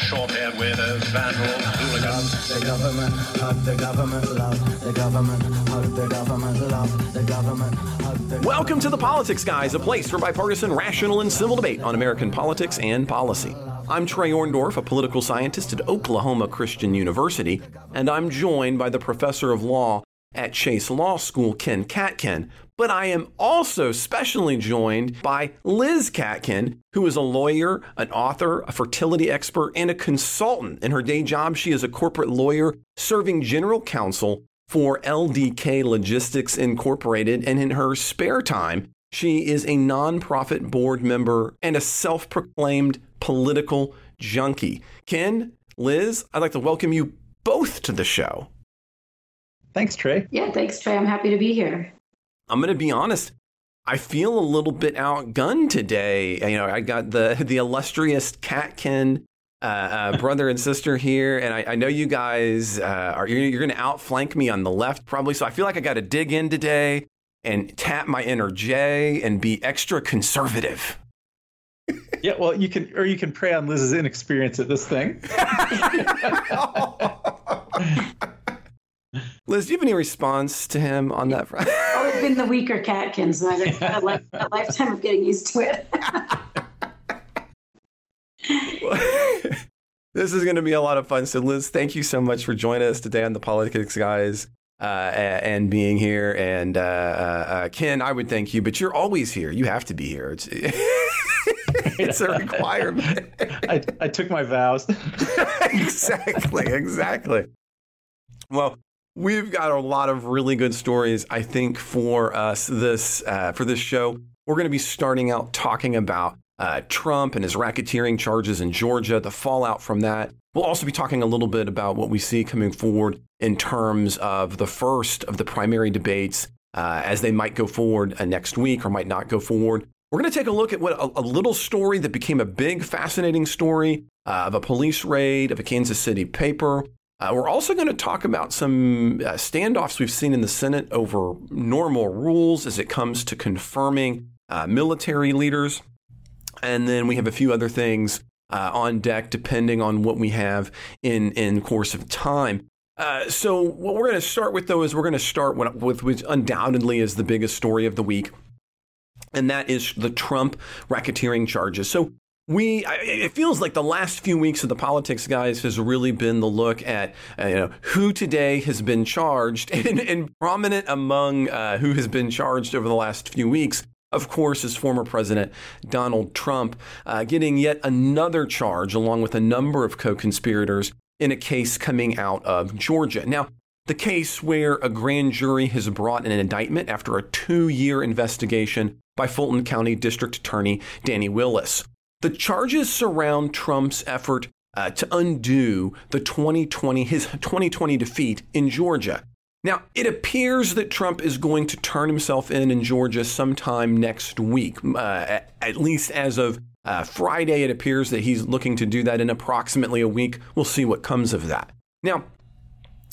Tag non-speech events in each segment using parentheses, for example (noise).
Short-haired weirdos, vandals, hooligans. The government, hug the government, love the government, hug the government, love the government, the Welcome to the Politics Guys, a place for bipartisan, rational, and civil debate on American politics and policy. I'm Trey Orndorff, a political scientist at Oklahoma Christian University, and I'm joined by the professor of law at Chase Law School, Ken Katkin. But I am also specially joined by Liz Katkin, who is a lawyer, an author, a fertility expert, and a consultant. In her day job, she is a corporate lawyer serving general counsel for LDK Logistics Incorporated. And in her spare time, she is a nonprofit board member and a self proclaimed political junkie. Ken, Liz, I'd like to welcome you both to the show. Thanks, Trey. Yeah, thanks, Trey. I'm happy to be here. I'm going to be honest. I feel a little bit outgunned today. You know, I got the the illustrious Katkin uh, uh, brother and sister here, and I, I know you guys uh, are you're, you're going to outflank me on the left probably. So I feel like I got to dig in today and tap my inner Jay and be extra conservative. (laughs) Yeah, well, you can, or you can prey on Liz's inexperience at this thing. (laughs) (laughs) Liz, do you have any response to him on that front? Always been the weaker Katkins, and I've had a, (laughs) li- a lifetime of getting used to it. (laughs) this is going to be a lot of fun. So, Liz, thank you so much for joining us today on the Politics Guys uh, and being here. And uh, uh, Ken, I would thank you, but you're always here. You have to be here. It's, (laughs) it's a requirement. I, I took my vows. exactly, exactly. Well, we've got a lot of really good stories, I think, for us this uh, for this show. We're going to be starting out talking about uh, Trump and his racketeering charges in Georgia, the fallout from that. We'll also be talking a little bit about what we see coming forward in terms of the first of the primary debates uh, as they might go forward uh, next week or might not go forward. We're going to take a look at what a, a little story that became a big, fascinating story uh, of a police raid of a Kansas City paper. Uh, we're also going to talk about some uh, standoffs we've seen in the Senate over normal rules as it comes to confirming uh, military leaders. And then we have a few other things uh, on deck depending on what we have in, in course of time. Uh, so what we're going to start with, though, is we're going to start with, with which undoubtedly is the biggest story of the week, and that is the Trump racketeering charges. So we it feels like the last few weeks of the politics guys has really been the look at uh, you know who today has been charged (laughs) and, and prominent among uh, who has been charged over the last few weeks of course, is former President Donald Trump uh, getting yet another charge, along with a number of co conspirators, in a case coming out of Georgia. Now, the case where a grand jury has brought an indictment after a two year investigation by Fulton County District Attorney Fani Willis. The charges surround Trump's effort uh, to undo the 2020 his 2020 defeat in Georgia. Now, it appears that Trump is going to turn himself in in Georgia sometime next week. Uh, at least as of uh, Friday, it appears that he's looking to do that in approximately a week. We'll see what comes of that. Now,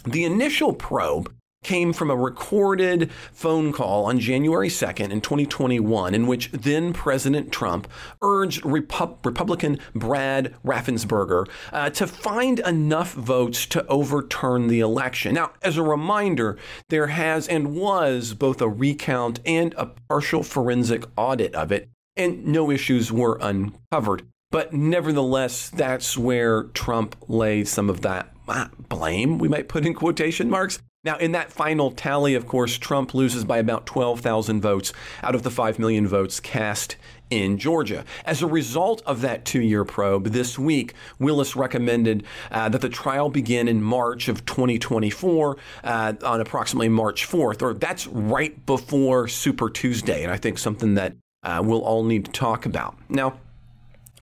the initial probe came from a recorded phone call on January 2nd in 2021 in which then President Trump urged Repu- Republican Brad Raffensperger uh, to find enough votes to overturn the election. Now, as a reminder, there has and was both a recount and a partial forensic audit of it, and no issues were uncovered. But nevertheless, that's where Trump laid some of that uh, blame, we might put in quotation marks, now, in that final tally, of course, Trump loses by about 12,000 votes out of the 5 million votes cast in Georgia. As a result of that two year probe, this week, Willis recommended uh, that the trial begin in March of 2024 uh, on approximately March 4th, or that's right before Super Tuesday, and I think something that uh, we'll all need to talk about. Now,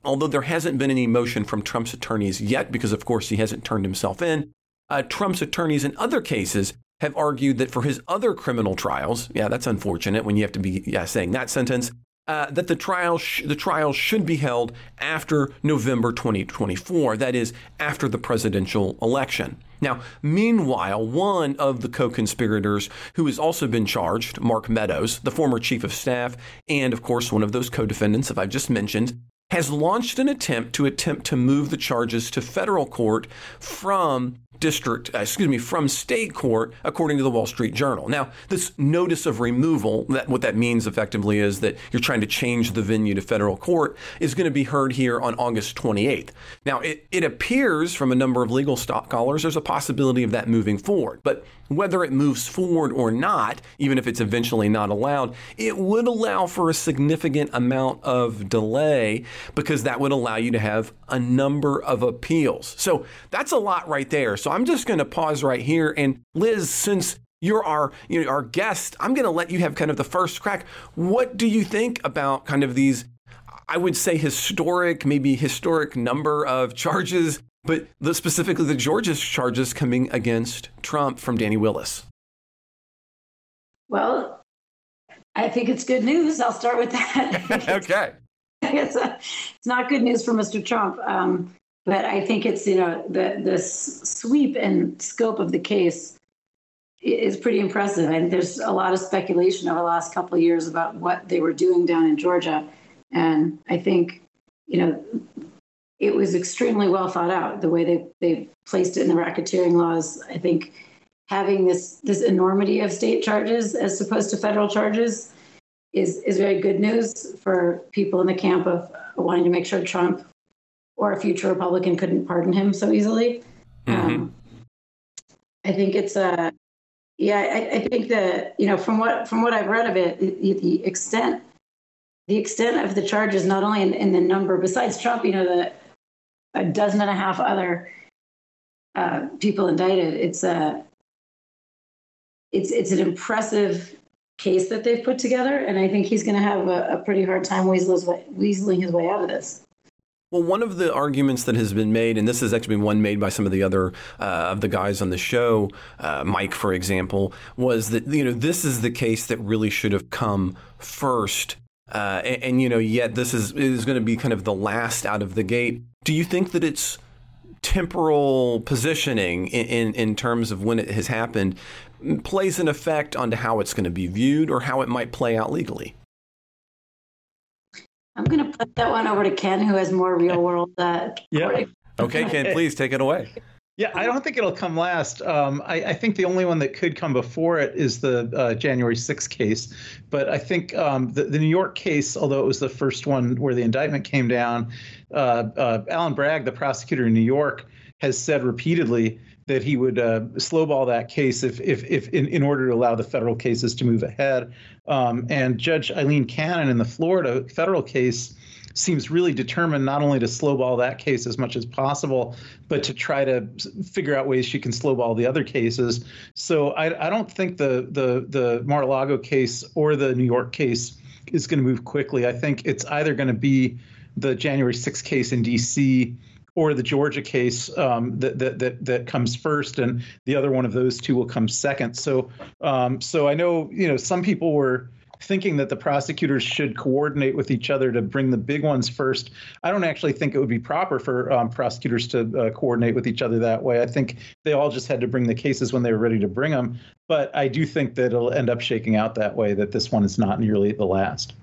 although there hasn't been any motion from Trump's attorneys yet, because of course he hasn't turned himself in, uh, Trump's attorneys in other cases have argued that for his other criminal trials, yeah, that's unfortunate when you have to be yeah, saying that sentence, uh, that the trial sh- the trial should be held after November 2024, that is, after the presidential election. Now, meanwhile, one of the co conspirators who has also been charged, Mark Meadows, the former chief of staff, and of course one of those co defendants, that I've just mentioned, has launched an attempt to attempt to move the charges to federal court from district, uh, excuse me, from state court, according to the Wall Street Journal. Now, this notice of removal, that what that means effectively is that you're trying to change the venue to federal court, is going to be heard here on August 28th. Now, it, it appears from a number of legal scholars there's a possibility of that moving forward, but whether it moves forward or not, even if it's eventually not allowed, it would allow for a significant amount of delay because that would allow you to have a number of appeals. So that's a lot right there. So I'm just going to pause right here. And Liz, since you're our you know, our guest, I'm going to let you have kind of the first crack. What do you think about kind of these? I would say historic, maybe historic number of charges but the, specifically the Georgia charges coming against Trump from Fani Willis. Well, I think it's good news. I'll start with that. (laughs) okay. (laughs) It's, a, it's not good news for Mr. Trump, um, but I think it's you know the the sweep and scope of the case is pretty impressive. And there's a lot of speculation over the last couple of years about what they were doing down in Georgia, and I think you know it was extremely well thought out the way they, they placed it in the racketeering laws. I think having this this enormity of state charges as opposed to federal charges is is very good news for people in the camp of wanting to make sure Trump or a future Republican couldn't pardon him so easily. Mm-hmm. Um, I think it's a yeah. I, I, think that you know from what from what I've read of it, the, the extent the extent of the charges, not only in, in, the number, besides Trump, you know, the a dozen and a half other uh, people indicted. It's a it's it's an impressive case that they've put together, and I think he's going to have a, a, pretty hard time weaseling his way out of this. Well, one of the arguments that has been made, and this has actually been one made by some of the other uh, of the guys on the show, uh, Mike, for example, was that you know this is the case that really should have come first uh, and, and, you know, yet this is is going to be kind of the last out of the gate. Do you think that it's temporal positioning in, in, in terms of when it has happened plays an effect onto how it's going to be viewed or how it might play out legally? I'm going to put that one over to Ken, who has more real world. Uh, yeah. Okay, Ken, please take it away. Yeah, I don't think it'll come last. Um, I, I, think the only one that could come before it is the uh, January 6th case. But I think um, the, the, New York case, although it was the first one where the indictment came down, uh, uh, Alvin Bragg, the prosecutor in New York, has said repeatedly that he would uh, slowball that case if, if, if in, in order to allow the federal cases to move ahead. Um, and Judge Aileen Cannon in the Florida federal case seems really determined not only to slowball that case as much as possible, but to try to figure out ways she can slowball the other cases. So I, I don't think the the the Mar-a-Lago case or the New York case is going to move quickly. I think it's either going to be the January 6th case in D.C. or the Georgia case um, that, that that that comes first, and the other one of those two will come second. So um, so I know you know some people were thinking that the prosecutors should coordinate with each other to bring the big ones first. I don't actually think it would be proper for um, prosecutors to uh, coordinate with each other that way. I think they all just had to bring the cases when they were ready to bring them. But I do think that it'll end up shaking out that way, that this one is not nearly the last.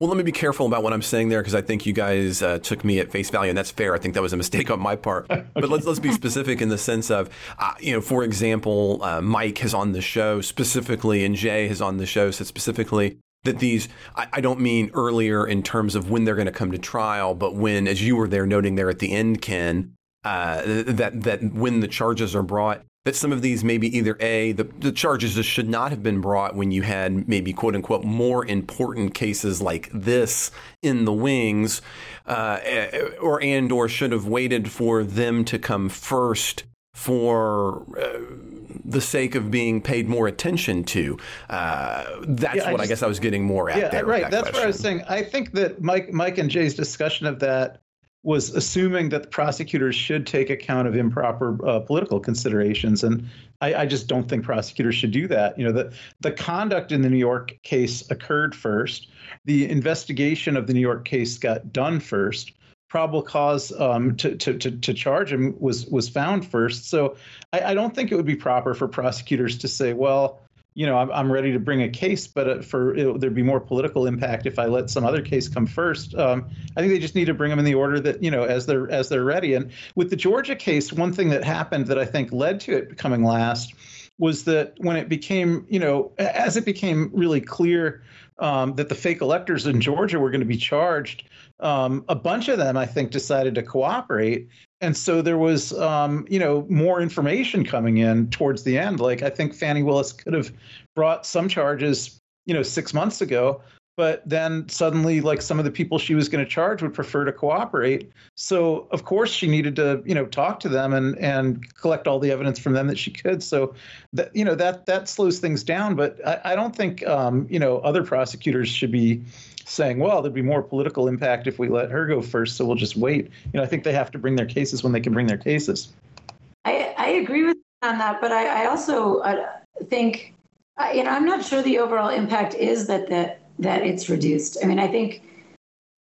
Well, let me be careful about what I'm saying there because I think you guys uh, took me at face value, and that's fair. I think that was a mistake on my part. okay. (laughs) But let's let's be specific in the sense of, uh, you know, for example, uh, Mike has on the show specifically, and Jay has on the show said specifically that these. I, I don't mean earlier in terms of when they're going to come to trial, but when, as you were there noting there at the end, Ken, uh, that that when the charges are brought, that some of these maybe either a the, the charges just should not have been brought when you had maybe quote unquote more important cases like this in the wings, uh, or and or should have waited for them to come first for uh, the sake of being paid more attention to. Uh, that's yeah, what I, just, I, guess I was getting more at yeah, there. Right. That that's question. what I was saying. I think that Mike, Mike and Jay's discussion of that was assuming that the prosecutors should take account of improper uh, political considerations, and I, I, just don't think prosecutors should do that. You know, the the conduct in the New York case occurred first. The investigation of the New York case got done first. Probable cause um, to, to, to, to, charge him was was found first. So I, I don't think it would be proper for prosecutors to say, well, you know, I'm, I'm ready to bring a case, but uh, for it, there'd be more political impact if I let some other case come first. Um, I think they just need to bring them in the order that you know as they're as they're ready. And with the Georgia case, one thing that happened that I think led to it becoming last was that when it became, you know, as it became really clear um, that the fake electors in Georgia were going to be charged, um, a bunch of them, I think, decided to cooperate and so there was um, you know more information coming in towards the end. Like i think Fani Willis could have brought some charges you know six months ago but then suddenly like some of the people she was going to charge would prefer to cooperate. So of course she needed to you know talk to them and and collect all the evidence from them that she could. So that you know that that slows things down. But i, I don't think um, you know other prosecutors should be saying, well, there'd be more political impact if we let her go first, so we'll just wait. You know, I think they have to bring their cases when they can bring their cases. I, I agree with on that, but I, I also uh, think, uh, you know, I'm not sure the overall impact is that that that it's reduced. I mean, I think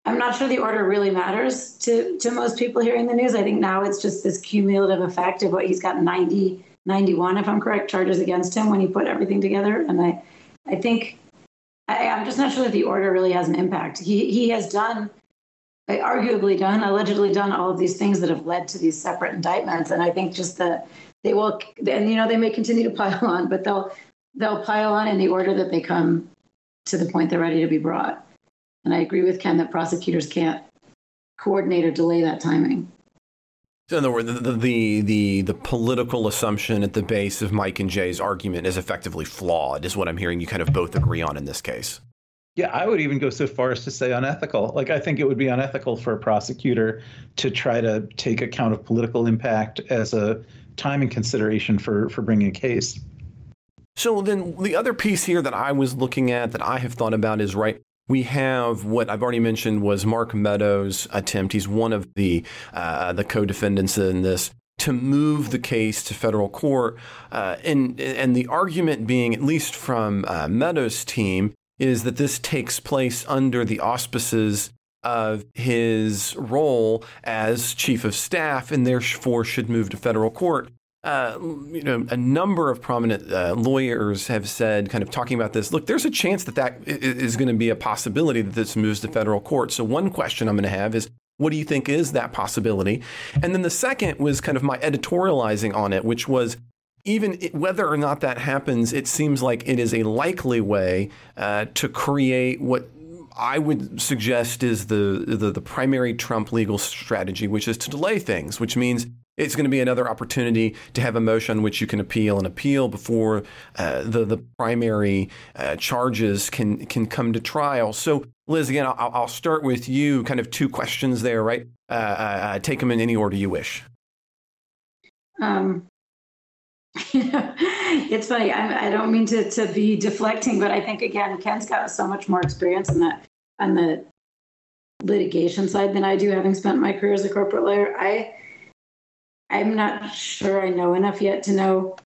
I'm not sure the order really matters to to most people hearing the news. I think now it's just this cumulative effect of what he's got 90, 91, if I'm correct, charges against him when he put everything together, and I I think I, am just not sure that the order really has an impact. He he has done, uh, arguably done, allegedly done all of these things that have led to these separate indictments, and I think just that they will, and you know, they may continue to pile on, but they'll they'll pile on in the order that they come to the point they're ready to be brought. And I agree with Ken that prosecutors can't coordinate or delay that timing. So in other words, the, the, the the political assumption at the base of Mike and Jay's argument is effectively flawed, is what I'm hearing you kind of both agree on in this case. Yeah, I would even go so far as to say unethical. Like, I think it would be unethical for a prosecutor to try to take account of political impact as a timing consideration for for bringing a case. So then, the other piece here that I was looking at that I have thought about is right we have what I've already mentioned was Mark Meadows' attempt. He's one of the uh, the co-defendants in this to move the case to federal court, uh, and and the argument being, at least from uh, Meadows' team, is that this takes place under the auspices of his role as chief of staff, and therefore should move to federal court uh, you know, a number of prominent uh, lawyers have said, kind of talking about this. Look, there's a chance that that is going to be a possibility that this moves to federal court. So one question I'm going to have is, what do you think is that possibility? And then the second was kind of my editorializing on it, which was even whether or not that happens, it seems like it is a likely way uh, to create what I would suggest is the, the, the primary Trump legal strategy, which is to delay things, which means it's going to be another opportunity to have a motion which you can appeal and appeal before uh, the the primary uh, charges can can come to trial. So, Liz, again, I'll, I'll start with you. Kind of two questions there, right? Uh, uh, uh take them in any order you wish. Um, (laughs) it's funny. I, I, don't mean to to be deflecting, but I think again, Ken's got so much more experience in that on the litigation side than I do, having spent my career as a corporate lawyer. I I'm not sure I know enough yet to know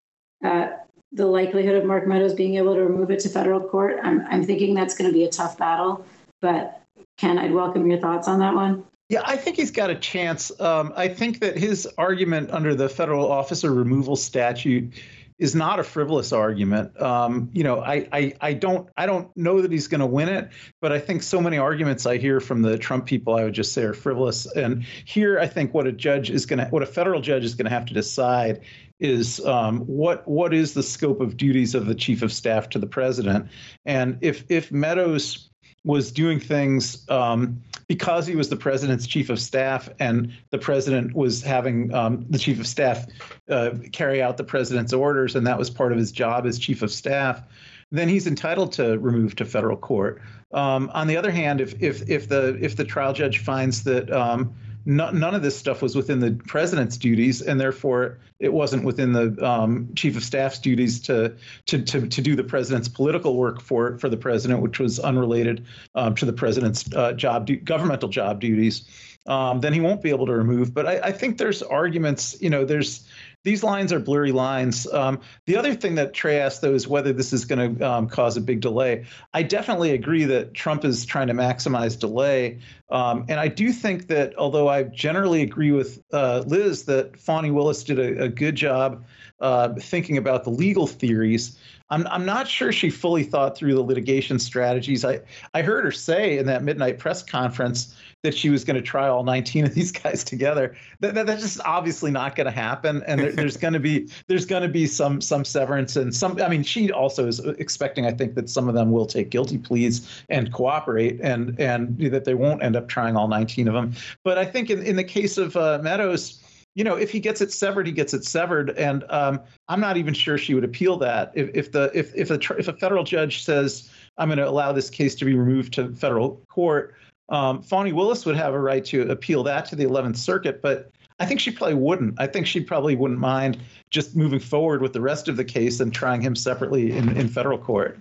uh, the likelihood of Mark Meadows being able to remove it to federal court. I'm, I'm thinking that's going to be a tough battle, but Ken, I'd welcome your thoughts on that one. Yeah, I think he's got a chance. Um, I think that his argument under the federal officer removal statute is not a frivolous argument. Um, you know, I, I, I don't I don't know that he's going to win it, but I think so many arguments I hear from the Trump people, I would just say are frivolous. And here, I think what a judge is going to, what a federal judge is going to have to decide is um, what what is the scope of duties of the chief of staff to the president, and if if Meadows was doing things um, because he was the president's chief of staff and the president was having um, the chief of staff uh, carry out the president's orders and that was part of his job as chief of staff then he's entitled to remove to federal court. Um, on the other hand if, if, if the if the trial judge finds that um, no, none of this stuff was within the president's duties, and therefore it wasn't within the um, chief of staff's duties to, to to to do the president's political work for for the president, which was unrelated um, to the president's uh, job governmental job duties. Um, then he won't be able to remove. But I, I think there's arguments. You know, there's these lines are blurry lines. Um, the other thing that Trey asked, though, is whether this is going to um, cause a big delay. I definitely agree that Trump is trying to maximize delay. Um, and I do think that, although I generally agree with uh, Liz that Fani Willis did a, a good job uh, thinking about the legal theories, I'm, I'm not sure she fully thought through the litigation strategies. I, I heard her say in that midnight press conference that she was going to try all 19 of these (laughs) guys together. That, that that's just obviously not going to happen. And there, there's going to be there's going to be some some severance and some. I mean, she also is expecting, I think, that some of them will take guilty pleas and cooperate, and and that they won't end up trying all 19 of them. But I think in, in the case of uh, Meadows you know, if he gets it severed, he gets it severed, and um, I'm not even sure she would appeal that. If, if the if if a if a federal judge says I'm going to allow this case to be removed to federal court, um, Willis would have a right to appeal that to the 11th Circuit, but I think she probably wouldn't. I think she probably wouldn't mind just moving forward with the rest of the case and trying him separately in, in federal court.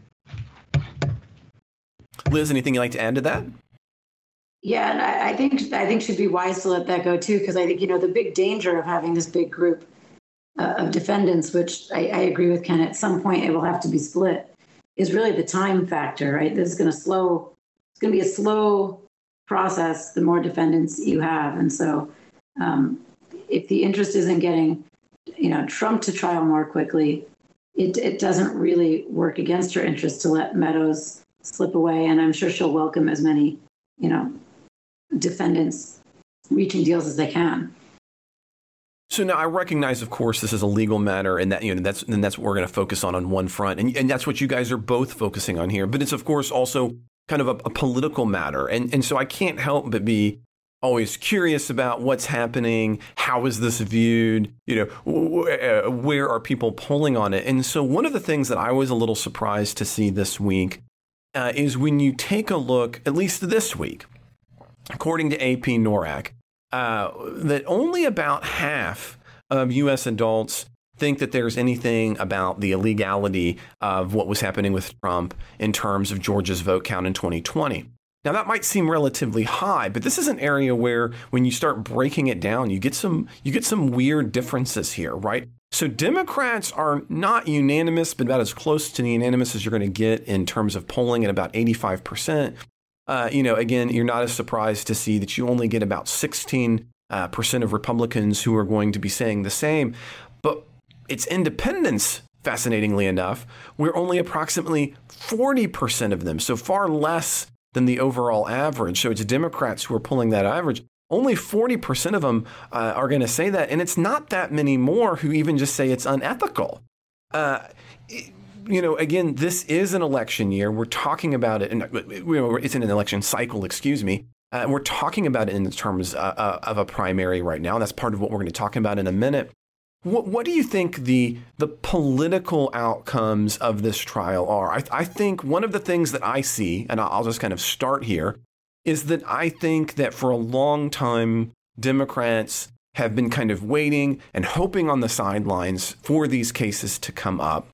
Liz, anything you'd like to add to that? Yeah, and I, I, think I think she'd be wise to let that go too, because I think you know the big danger of having this big group uh, of defendants, which I, I, agree with Ken. At some point, it will have to be split. Is really the time factor, right? This is going to slow. It's going to be a slow process. The more defendants you have, and so um, if the interest isn't getting, you know, Trump to trial more quickly, it it doesn't really work against her interest to let Meadows slip away. And I'm sure she'll welcome as many, you know, defendants reaching deals as they can. So now I recognize, of course, this is a legal matter, and that you know that's and that's what we're going to focus on on one front, and and that's what you guys are both focusing on here. But it's of course also kind of a, a political matter, and and so I can't help but be always curious about what's happening. How is this viewed? You know, uh, where are people polling on it? And so one of the things that I was a little surprised to see this week uh, is when you take a look, at least this week, according to AP NORC, uh, that only about half of U.S. adults think that there's anything about the illegality of what was happening with Trump in terms of Georgia's vote count in 2020. Now that might seem relatively high, but this is an area where when you start breaking it down, you get some you get some weird differences here, right? So Democrats are not unanimous, but about as close to unanimous as you're going to get in terms of polling at about 85% uh, you know, again, you're not as surprised to see that you only get about 16 uh, percent of Republicans who are going to be saying the same. But it's independents, fascinatingly enough, we're only approximately 40% of them, so far less than the overall average. So it's Democrats who are pulling that average. Only 40% of them uh, are going to say that. And it's not that many more who even just say it's unethical. Uh, you know, again, this is an election year. We're talking about it, and it's in an election cycle, excuse me. Uh, we're talking about it in terms uh, uh, of a primary right now. That's part of what we're going to talk about in a minute. What, what do you think the the political outcomes of this trial are? I, I think one of the things that I see, and I'll just kind of start here, is that I think that for a long time, Democrats have been kind of waiting and hoping on the sidelines for these cases to come up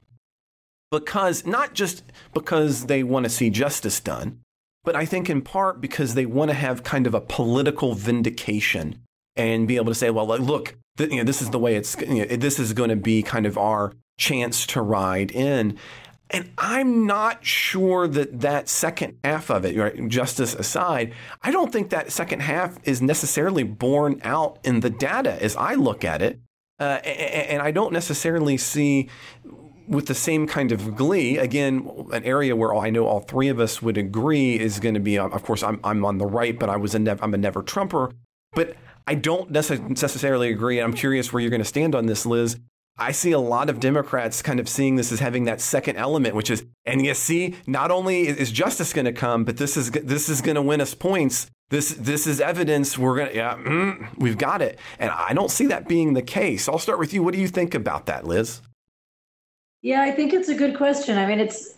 because not just because they want to see justice done, but I think in part because they want to have kind of a political vindication and be able to say, well, look, th- you know, this is the way it's, you know, this is going to be kind of our chance to ride in. And I'm not sure that that second half of it, right, justice aside, I don't think that second half is necessarily borne out in the data as I look at it. Uh, and I don't necessarily see with the same kind of glee, again, an area where I know all three of us would agree is going to be, um, of course, I'm, I'm on the right, but I was a nev- I'm a never Trumper. But I don't necessarily agree. And I'm curious where you're going to stand on this, Liz. I see a lot of Democrats kind of seeing this as having that second element, which is, and you see, not only is justice going to come, but this is this is going to win us points. This this is evidence. We're gonna, yeah, mm, we've got it. And I don't see that being the case. I'll start with you. What do you think about that, Liz? Yeah, I think it's a good question. I mean, it's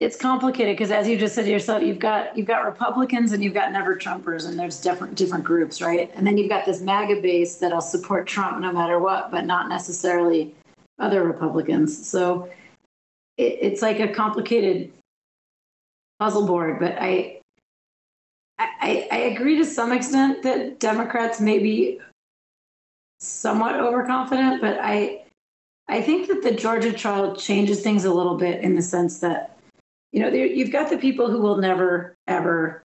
it's complicated because as you just said yourself, you've got you've got Republicans and you've got never Trumpers, and there's different different groups, right? And then you've got this MAGA base that'll support Trump no matter what, but not necessarily other Republicans. So it, it's like a complicated puzzle board. But I, I I agree to some extent that Democrats may be somewhat overconfident, but I I think that the Georgia trial changes things a little bit in the sense that you know, you've got the people who will never ever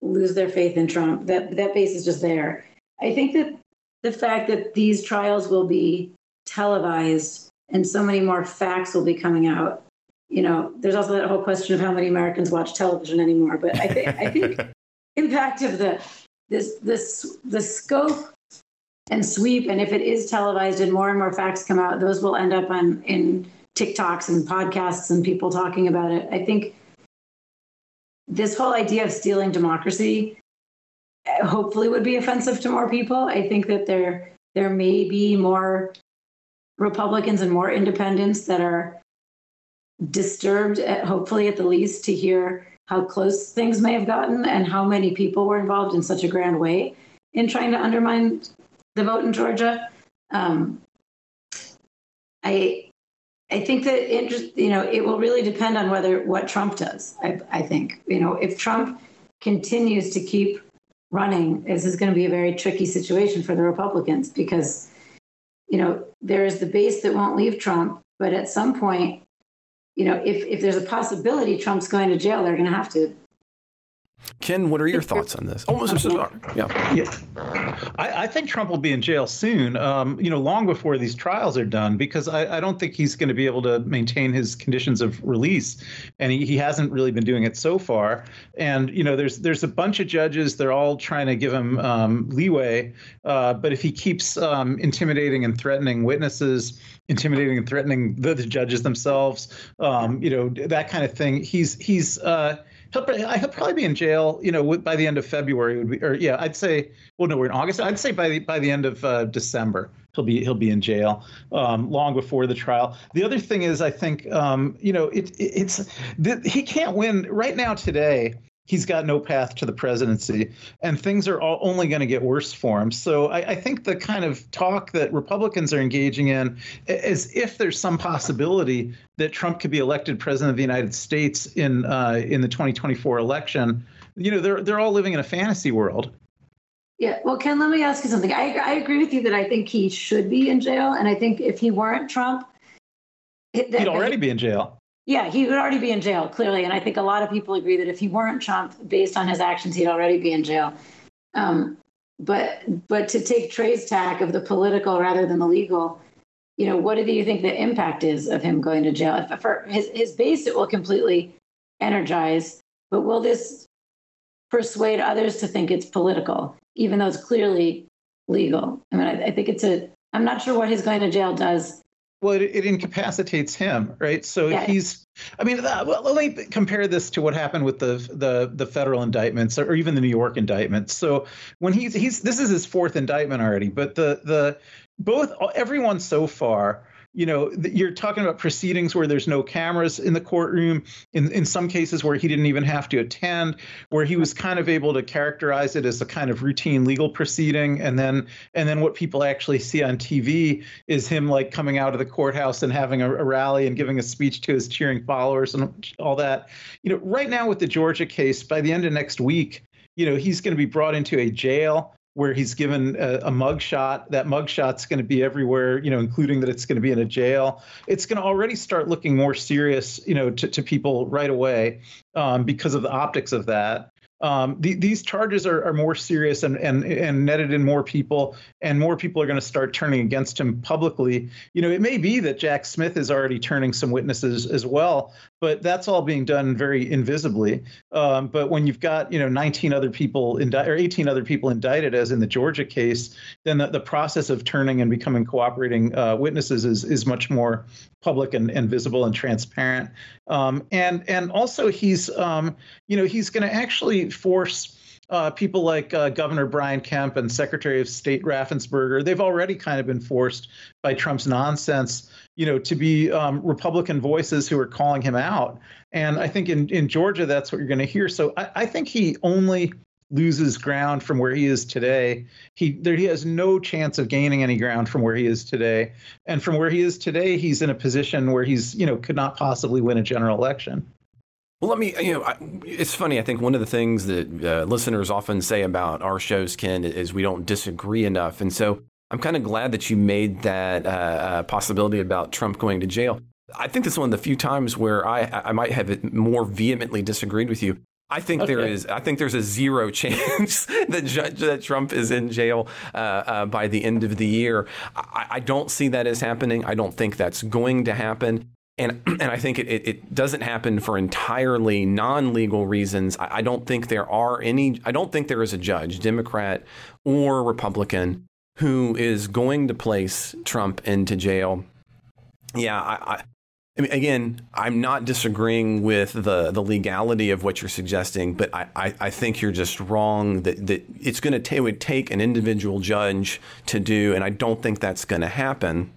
lose their faith in Trump. That that base is just there. I think that the fact that these trials will be televised and so many more facts will be coming out. You know, there's also that whole question of how many Americans watch television anymore. But I think I think (laughs) impact of the this this the scope and sweep, and if it is televised and more and more facts come out, those will end up on in TikToks and podcasts and people talking about it. I think this whole idea of stealing democracy hopefully would be offensive to more people. I think that there there may be more Republicans and more independents that are disturbed, at, hopefully at the least, to hear how close things may have gotten and how many people were involved in such a grand way in trying to undermine the vote in Georgia. Um, I I think that interest, you know, it will really depend on whether what Trump does. I, I think, you know, if Trump continues to keep running, this is going to be a very tricky situation for the Republicans because, you know, there is the base that won't leave Trump, but at some point, you know, if if there's a possibility Trump's going to jail, they're going to have to Ken, what are your thoughts on this? Oh, yeah. yeah. I, I, think Trump will be in jail soon, um, you know, long before these trials are done, because I, I don't think he's going to be able to maintain his conditions of release. And he, he hasn't really been doing it so far. And, you know, there's there's a bunch of judges. They're all trying to give him um, leeway. Uh, but if he keeps um, intimidating and threatening witnesses, intimidating and threatening the, the judges themselves, um, you know, that kind of thing, he's he's uh, he'll, he'll probably be in jail. You know, by the end of February would be, or yeah, I'd say. Well, no, we're in August. I'd say by the by the end of uh, December, he'll be he'll be in jail um, long before the trial. The other thing is, I think, um, you know, it, it it's the, he can't win right now today he's got no path to the presidency, and things are all, only going to get worse for him. So I, I, think the kind of talk that Republicans are engaging in, as if there's some possibility that Trump could be elected president of the United States in uh, in the 2024 election, you know, they're they're all living in a fantasy world. Yeah, well, Ken, let me ask you something. I, I agree with you that I think he should be in jail, and I think if he weren't Trump, he'd already be in jail. Yeah, he would already be in jail, clearly. And I think a lot of people agree that if he weren't Trump, based on his actions, he'd already be in jail. Um, but but to take Trey's tack of the political rather than the legal, you know, what do you think the impact is of him going to jail? For his, his base, it will completely energize, but will this persuade others to think it's political, even though it's clearly legal? I mean, I, I think it's a, I'm not sure what his going to jail does well, it, it, incapacitates him, right? So yeah. he's, I mean, well, let me compare this to what happened with the the the federal indictments or even the New York indictments. So when he's he's this is his fourth indictment already, but the the both everyone so far you know, you're talking about proceedings where there's no cameras in the courtroom, in, in some cases where he didn't even have to attend, where he was kind of able to characterize it as a kind of routine legal proceeding. And then and then what people actually see on TV is him like coming out of the courthouse and having a, a rally and giving a speech to his cheering followers and all that. You know, right now with the Georgia case, by the end of next week, you know, he's going to be brought into a jail where he's given a, a mugshot. That mugshot's going to be everywhere, you know, including that it's going to be in a jail. It's going to already start looking more serious, you know, to, to people right away um, because of the optics of that um, the, these charges are, are more serious and, and, and netted in more people, and more people are going to start turning against him publicly. You know, it may be that Jack Smith is already turning some witnesses as well, but that's all being done very invisibly. Um, but when you've got you know 19 other people indicted or 18 other people indicted, as in the Georgia case, then the, the process of turning and becoming cooperating uh, witnesses is is much more public and, and visible and transparent. Um, and and also he's um, you know he's going to actually force uh, people like uh, Governor Brian Kemp and Secretary of State Raffensperger, they've already kind of been forced by Trump's nonsense, you know, to be um, Republican voices who are calling him out. And I think in, in Georgia, that's what you're going to hear. So I, I think he only loses ground from where he is today. He there he has no chance of gaining any ground from where he is today. And from where he is today, he's in a position where he's, you know, could not possibly win a general election. Well, let me, you know, I, it's funny. I think one of the things that uh, listeners often say about our shows, Ken, is we don't disagree enough. And so I'm kind of glad that you made that uh, uh, possibility about Trump going to jail. I think this is one of the few times where I, I might have more vehemently disagreed with you. I think okay. there is. I think there's a zero (laughs) chance that Judge, that Trump is in jail uh, uh, by the end of the year. I, I, don't see that as happening. I don't think that's going to happen and (clears throat) and I think it, it, it, doesn't happen for entirely non-legal reasons. I, I, don't think there are any. I don't think there is a judge, Democrat or Republican, who is going to place Trump into jail. Yeah, I, I, I mean, again, I'm not disagreeing with the the legality of what you're suggesting, but I, I, I think you're just wrong. That that it's going to take would take an individual judge to do, and I don't think that's going to happen.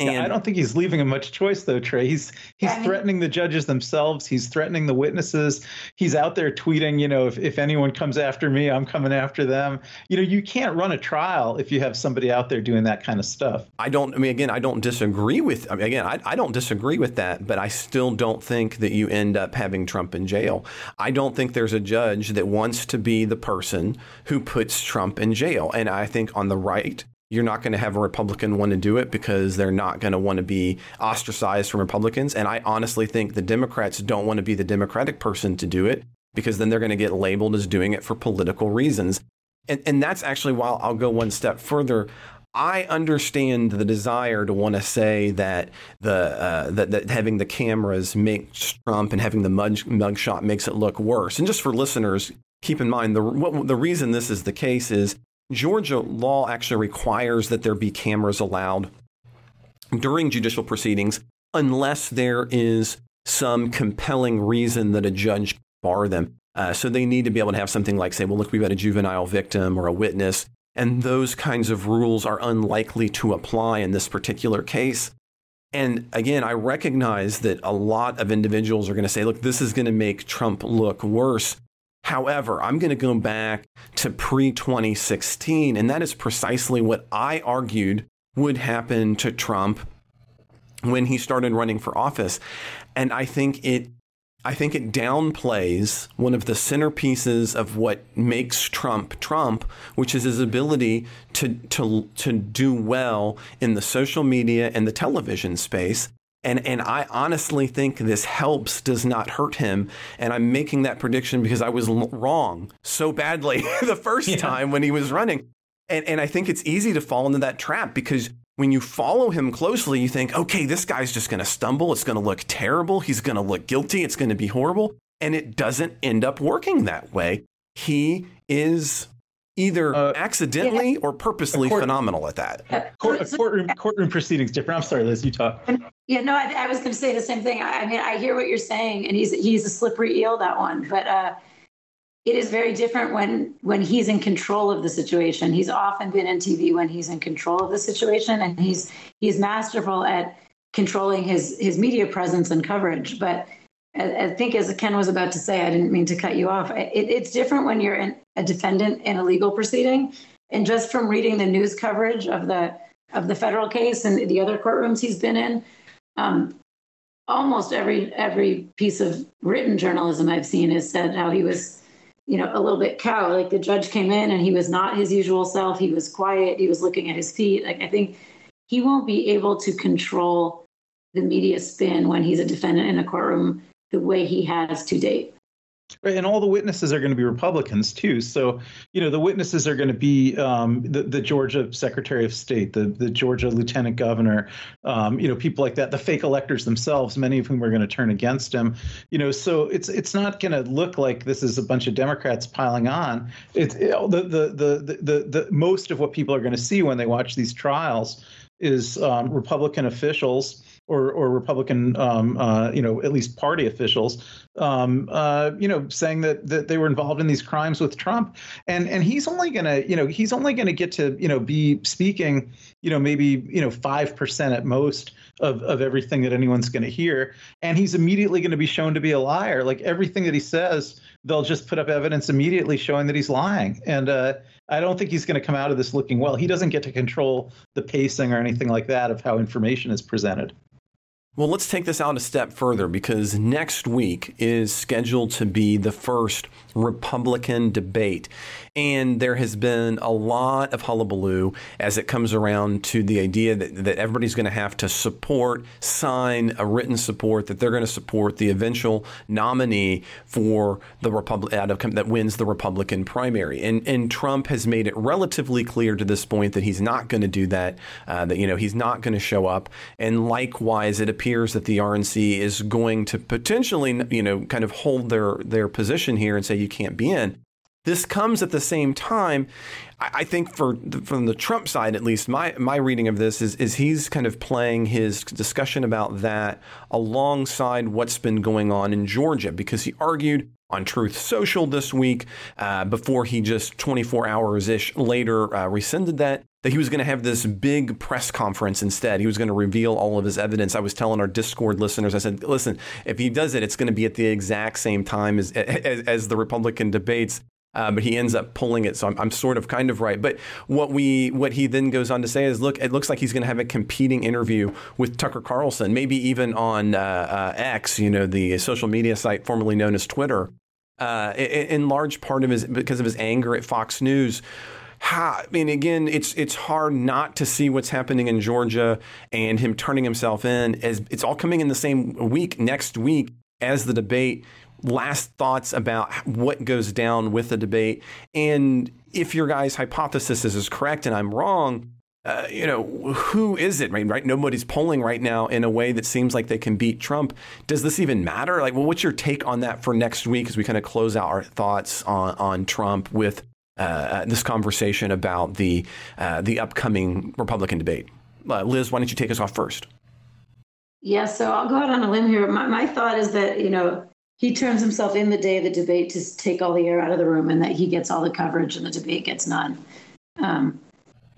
And yeah, I don't think he's leaving him much choice, though, Trey. He's he's yeah, threatening the judges themselves. He's threatening the witnesses. He's out there tweeting, you know, if, if anyone comes after me, I'm coming after them. You know, you can't run a trial if you have somebody out there doing that kind of stuff. I don't. I mean, again, I don't disagree with. I mean, again, I, I don't disagree with that, but I still don't think that you end up having Trump in jail. I don't think there's a judge that wants to be the person who puts Trump in jail, and I think on the right you're not going to have a Republican want to do it because they're not going to want to be ostracized from Republicans. And I honestly think the Democrats don't want to be the Democratic person to do it because then they're going to get labeled as doing it for political reasons. And, and that's actually why I'll go one step further. I understand the desire to want to say that the uh, that, that having the cameras makes Trump and having the mug, mugshot makes it look worse. And just for listeners, keep in mind the what, the reason this is the case is Georgia law actually requires that there be cameras allowed during judicial proceedings unless there is some compelling reason that a judge bar them. Uh, so they need to be able to have something like, say, well, look, we've got a juvenile victim or a witness, and those kinds of rules are unlikely to apply in this particular case. And again, I recognize that a lot of individuals are going to say, look, this is going to make Trump look worse. However, I'm going to go back to pre 2016, and that is precisely what I argued would happen to Trump when he started running for office. And I think it I think it downplays one of the centerpieces of what makes Trump Trump, which is his ability to to to do well in the social media and the television space and and I honestly think this helps does not hurt him. And I'm making that prediction because I was l- wrong so badly (laughs) the first yeah. time when he was running. And and I think it's easy to fall into that trap because when you follow him closely, you think, okay, this guy's just going to stumble. It's going to look terrible. He's going to look guilty. It's going to be horrible. And it doesn't end up working that way. He is either uh, accidentally yeah. or purposely court, phenomenal at that. Court, courtroom courtroom proceedings different. I'm sorry, Liz, you talk. Yeah, no, I, I was going to say the same thing. I, I, mean, I hear what you're saying, and he's he's a slippery eel that one, but uh, it is very different when when he's in control of the situation. He's often been in TV when he's in control of the situation, and he's he's masterful at controlling his his media presence and coverage, but I think, as Ken was about to say, I didn't mean to cut you off. It, it's different when you're in, a defendant in a legal proceeding, and just from reading the news coverage of the of the federal case and the other courtrooms he's been in, um, almost every every piece of written journalism I've seen has said how he was, you know, a little bit cow. Like the judge came in and he was not his usual self. He was quiet. He was looking at his feet. Like I think he won't be able to control the media spin when he's a defendant in a courtroom the way he has to date. And all the witnesses are going to be Republicans too. So, you know, the witnesses are going to be um, the, the Georgia Secretary of State, the the Georgia Lieutenant Governor, um, you know, people like that. The fake electors themselves, many of whom are going to turn against him. You know, so it's it's not going to look like this is a bunch of Democrats piling on. It's it, the, the the the the most of what people are going to see when they watch these trials is um, Republican officials or or Republican, um, uh, you know, at least party officials, um, uh, you know, saying that that they were involved in these crimes with Trump, and and he's only gonna, you know, he's only gonna get to, you know, be speaking, you know, maybe you know five percent at most of of everything that anyone's gonna hear, and he's immediately going to be shown to be a liar. Like everything that he says, they'll just put up evidence immediately showing that he's lying, and uh, I don't think he's going to come out of this looking well. He doesn't get to control the pacing or anything like that of how information is presented. Well, let's take this out a step further because next week is scheduled to be the first Republican debate. And there has been a lot of hullabaloo as it comes around to the idea that, that everybody's going to have to support, sign a written support that they're going to support the eventual nominee for the Republic that wins the Republican primary. And and Trump has made it relatively clear to this point that he's not going to do that. Uh, that you know he's not going to show up. And likewise, it appears that the RNC is going to potentially you know kind of hold their their position here and say you can't be in. This comes at the same time. I think for from the Trump side, at least, my my reading of this is is he's kind of playing his discussion about that alongside what's been going on in Georgia because he argued on Truth Social this week uh, before he just 24 hours ish later uh, rescinded that that he was going to have this big press conference instead. He was going to reveal all of his evidence. I was telling our Discord listeners, I said, listen, if he does it, it's going to be at the exact same time as, as, as the Republican debates. Uh, but he ends up pulling it, so I'm, I'm, sort of kind of right. But what we what he then goes on to say is, look, it looks like he's going to have a competing interview with Tucker Carlson, maybe even on uh, uh, X, you know, the social media site formerly known as Twitter. Uh, in, large part of his because of his anger at Fox News I mean, again, it's it's hard not to see what's happening in Georgia and him turning himself in. As it's all coming in the same week next week as the debate. Last thoughts about what goes down with the debate, and if your guy's hypothesis is correct and I'm wrong, uh, you know, who is it? Right, right? Nobody's polling right now in a way that seems like they can beat Trump. Does this even matter? Like, well, what's your take on that for next week as we kind of close out our thoughts on on Trump with uh, uh, this conversation about the uh, the upcoming Republican debate. Uh, Liz, why don't you take us off first? Yeah, so I'll go out on a limb here. My, my thought is that you know he turns himself in the day of the debate to take all the air out of the room, and that he gets all the coverage and the debate gets none. Um,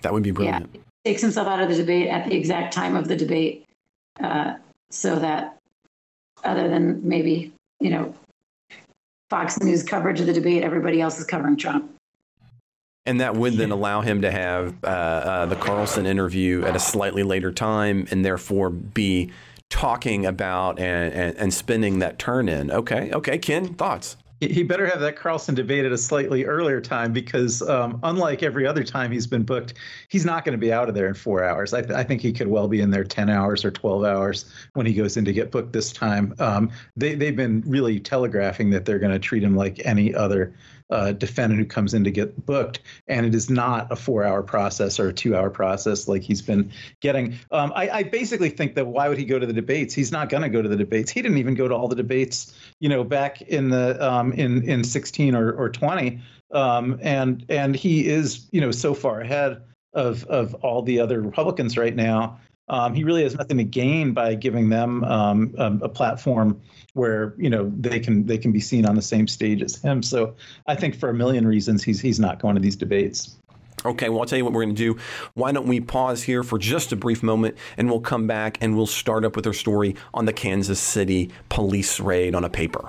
that would be brilliant. Yeah, takes himself out of the debate at the exact time of the debate, uh, so that other than maybe you know Fox News coverage of the debate, everybody else is covering Trump. And that would then allow him to have uh, uh, the Carlson interview at a slightly later time and therefore be talking about and, and, and spinning that turn in. Okay, okay, Ken, thoughts? He better have that Carlson debate at a slightly earlier time because, um, unlike every other time he's been booked, he's not going to be out of there in four hours. I, th- I, think he could well be in there 10 hours or 12 hours when he goes in to get booked this time. Um, they, they've been really telegraphing that they're going to treat him like any other uh, defendant who comes in to get booked, and it is not a four-hour process or a two-hour process like he's been getting. Um, I, I, basically think that why would he go to the debates? He's not going to go to the debates. He didn't even go to all the debates, you know, back in the um, in in 16 or, or 20, um, and and he is you know so far ahead of of all the other Republicans right now. Um, he really has nothing to gain by giving them um, a, a, platform where you know they can they can be seen on the same stage as him. So I think for a million reasons he's he's not going to these debates. Okay, well, I'll tell you what we're going to do. Why don't we pause here for just a brief moment and we'll come back and we'll start up with our story on the Kansas City police raid on a paper.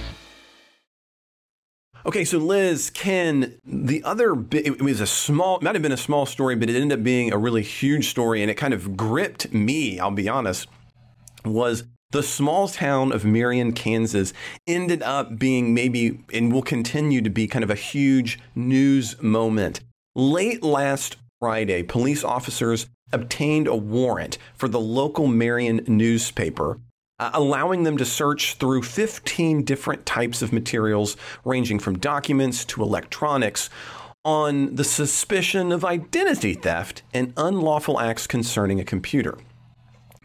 Okay, so Liz, Ken, the other bit, it was a small, might have been a small story, but it ended up being a really huge story, and it kind of gripped me, I'll be honest, was the small town of Marion, Kansas ended up being maybe, and will continue to be kind of a huge news moment. Late last Friday, police officers obtained a warrant for the local Marion newspaper uh, allowing them to search through 15 different types of materials, ranging from documents to electronics, on the suspicion of identity theft and unlawful acts concerning a computer.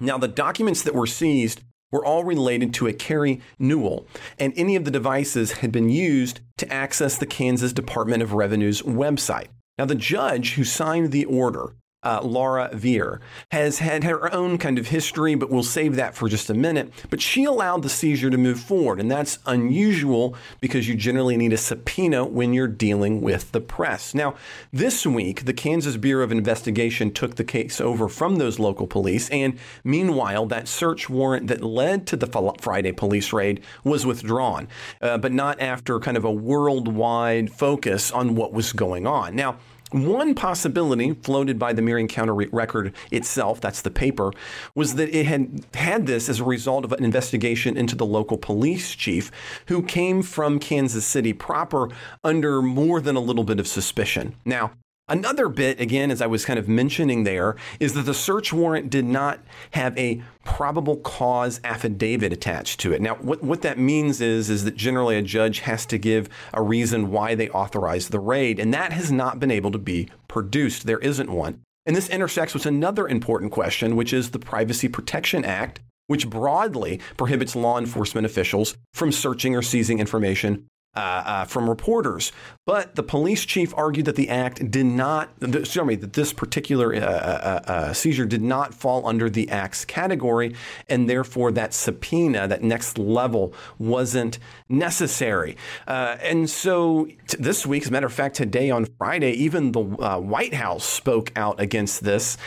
Now, the documents that were seized were all related to a Kari Newell, and any of the devices had been used to access the Kansas Department of Revenue's website. Now, the judge who signed the order uh, Laura Viar, has had her own kind of history, but we'll save that for just a minute. But she allowed the seizure to move forward, and that's unusual because you generally need a subpoena when you're dealing with the press. Now, this week, the Kansas Bureau of Investigation took the case over from those local police, and meanwhile, that search warrant that led to the Friday police raid was withdrawn, uh, but not after kind of a worldwide focus on what was going on. Now, one possibility floated by the Marion County Record itself, that's the paper, was that it had had this as a result of an investigation into the local police chief who came from Kansas City proper under more than a little bit of suspicion. Now, Another bit, again, as I was kind of mentioning there, is that the search warrant did not have a probable cause affidavit attached to it. Now, what, what that means is, is that generally a judge has to give a reason why they authorized the raid, and that has not been able to be produced. There isn't one. And this intersects with another important question, which is the Privacy Protection Act, which broadly prohibits law enforcement officials from searching or seizing information uh, uh, from reporters. But the police chief argued that the act did not, excuse me, that this particular uh, uh, uh, seizure did not fall under the act's category, and therefore that subpoena, that next level, wasn't necessary. and so t- this week, as a matter of fact, today on Friday, even the White House spoke out against this,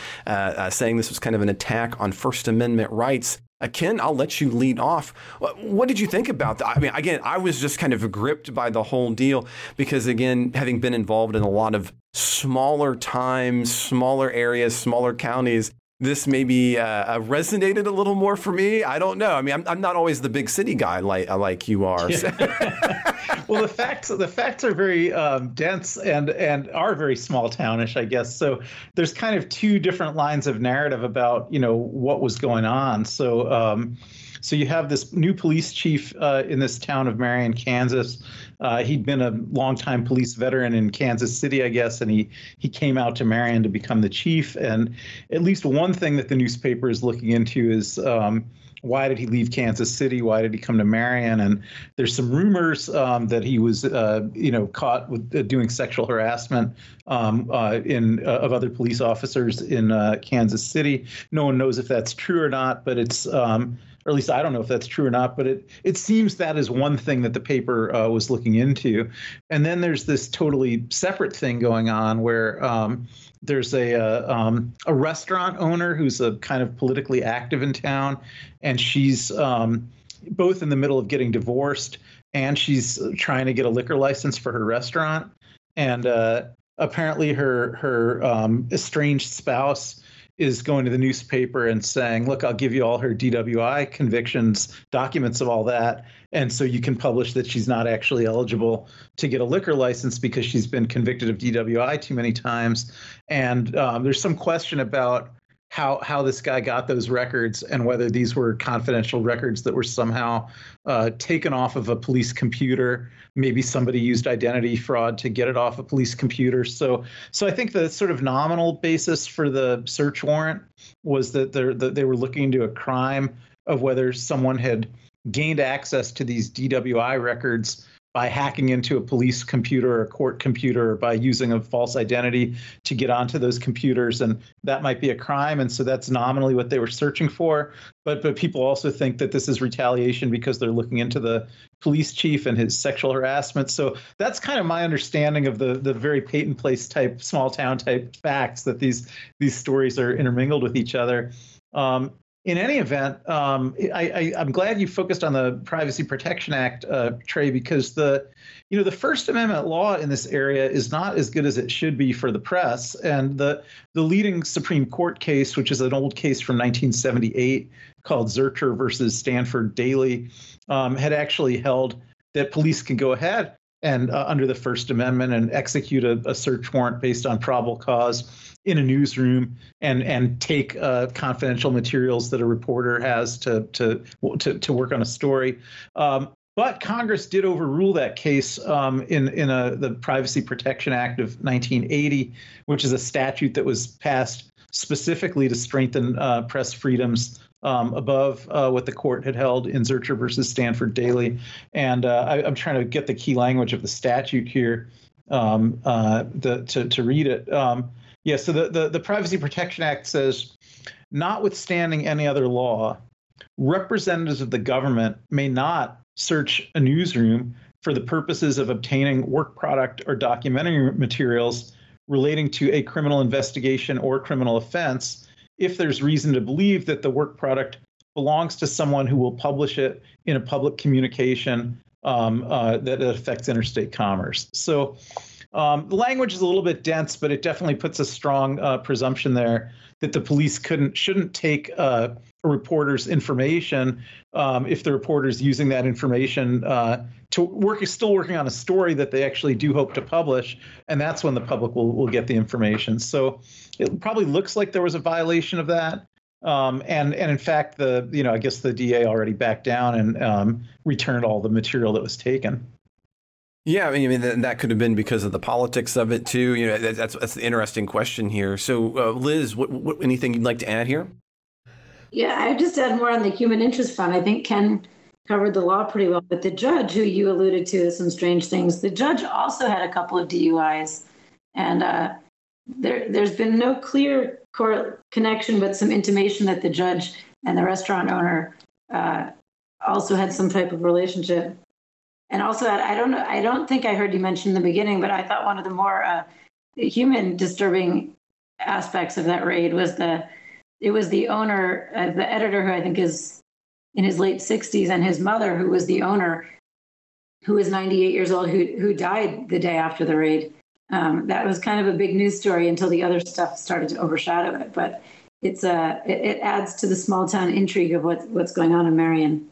saying this was kind of an attack on First Amendment rights. Ken, I'll let you lead off. What did you think about that? I mean, again, I was just kind of gripped by the whole deal because, again, having been involved in a lot of smaller times, smaller areas, smaller counties, this maybe uh, uh, resonated a little more for me. I don't know. I mean, I'm, I'm not always the big city guy like uh, like you are. Yeah. (laughs) well, the facts the facts are very um, dense and and are very small townish, I guess. So there's kind of two different lines of narrative about you know what was going on. So. Um, so you have this new police chief uh, in this town of Marion, Kansas. Uh, he'd been a longtime police veteran in Kansas City, I guess, and he he came out to Marion to become the chief. And at least one thing that the newspaper is looking into is. Um, why did he leave Kansas City? Why did he come to Marion? And there's some rumors um, that he was, uh, you know, caught with uh, doing sexual harassment um, uh, in uh, of other police officers in uh, Kansas City. No one knows if that's true or not, but it's um, or at least I don't know if that's true or not, but it it seems that is one thing that the paper uh, was looking into. And then there's this totally separate thing going on where um, there's a a, uh, um, a, restaurant owner who's a kind of politically active in town, and she's um, both in the middle of getting divorced and she's trying to get a liquor license for her restaurant. And uh, apparently, her her um, estranged spouse is going to the newspaper and saying, "Look, I'll give you all her DWI convictions, documents of all that, and so you can publish that she's not actually eligible to get a liquor license because she's been convicted of DWI too many times." And um, there's some question about how how this guy got those records and whether these were confidential records that were somehow uh, taken off of a police computer. Maybe somebody used identity fraud to get it off a police computer. So so I think the sort of nominal basis for the search warrant was that, that they were looking into a crime of whether someone had gained access to these DWI records by hacking into a police computer or a court computer by using a false identity to get onto those computers and that might be a crime and so that's nominally what they were searching for. But but people also think that this is retaliation because they're looking into the police chief and his sexual harassment. So that's kind of my understanding of the the very Peyton place type small town type facts that these these stories are intermingled with each other. Um, in any event, um, I, am glad you focused on the Privacy Protection Act, uh, Trey, because the, you know, the First Amendment law in this area is not as good as it should be for the press. And the the leading Supreme Court case, which is an old case from 1978 called Zurcher versus Stanford Daily, um, had actually held that police can go ahead and uh, under the First Amendment and execute a, a, search warrant based on probable cause in a newsroom and and take uh, confidential materials that a reporter has to to to, to work on a story. Um, but Congress did overrule that case um, in in a, the Privacy Protection Act of 1980, which is a statute that was passed specifically to strengthen uh, press freedoms um, above uh, what the court had held in Zurcher versus Stanford Daily. And uh, I, am trying to get the key language of the statute here um, uh, the, to, to read it. Um, yeah, so the, the, the Privacy Protection Act says, notwithstanding any other law, representatives of the government may not search a newsroom for the purposes of obtaining work product or documentary materials relating to a criminal investigation or criminal offense if there's reason to believe that the work product belongs to someone who will publish it in a public communication um, uh, that affects interstate commerce. So um, the language is a little bit dense, but it definitely puts a strong uh, presumption there that the police couldn't shouldn't take uh, a reporter's information um, if the reporter's using that information uh, to work is still working on a story that they actually do hope to publish, and that's when the public will will get the information. So it probably looks like there was a violation of that. Um, and and in fact, the you know I guess the DA already backed down and um, returned all the material that was taken. Yeah, I mean, that could have been because of the politics of it too. You know, that's that's the interesting question here. So, uh, Liz, what, what, anything you'd like to add here? Yeah, I just add more on the human interest fund. I think Ken covered the law pretty well, but the judge, who you alluded to, some strange things. The judge also had a couple of DUIs, and uh, there, there's been no clear connection, but some intimation that the judge and the restaurant owner uh, also had some type of relationship. And also, I don't know, I don't think I heard you mention in the beginning, but I thought one of the more uh, human disturbing aspects of that raid was the it was the owner, uh, the editor, who I think is in his late 60s, and his mother, who was the owner, who was 98 years old, who who died the day after the raid. Um, that was kind of a big news story until the other stuff started to overshadow it. But it's a uh, it, it adds to the small town intrigue of what what's going on in Marion.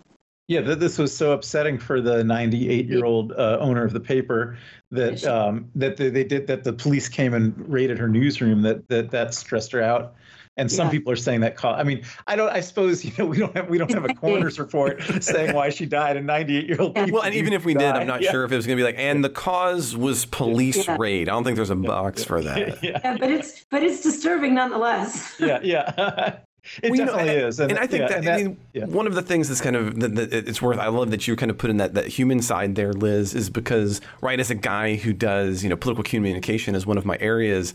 Yeah, this was so upsetting for the 98 year old uh, owner of the paper that um, that they, they, did that the police came and raided her newsroom that that that stressed her out. And some yeah. people are saying that. Call, I mean, I don't. I suppose (laughs) you know we don't have we don't have a coroner's report saying why she died. A 98 year old. Well, and even if we die. did, I'm not yeah. sure if it was going to be like. And the cause was police yeah. raid. I don't think there's a box for that. (laughs) Yeah. but it's but it's disturbing nonetheless. yeah, yeah. (laughs) It well, definitely know, and, is, and, and I think that, that, I mean, yeah. one of the things that's kind of that, that it's worth. I love that you kind of put in that that human side there, Liz, is because right as a guy who does you know political communication as one of my areas.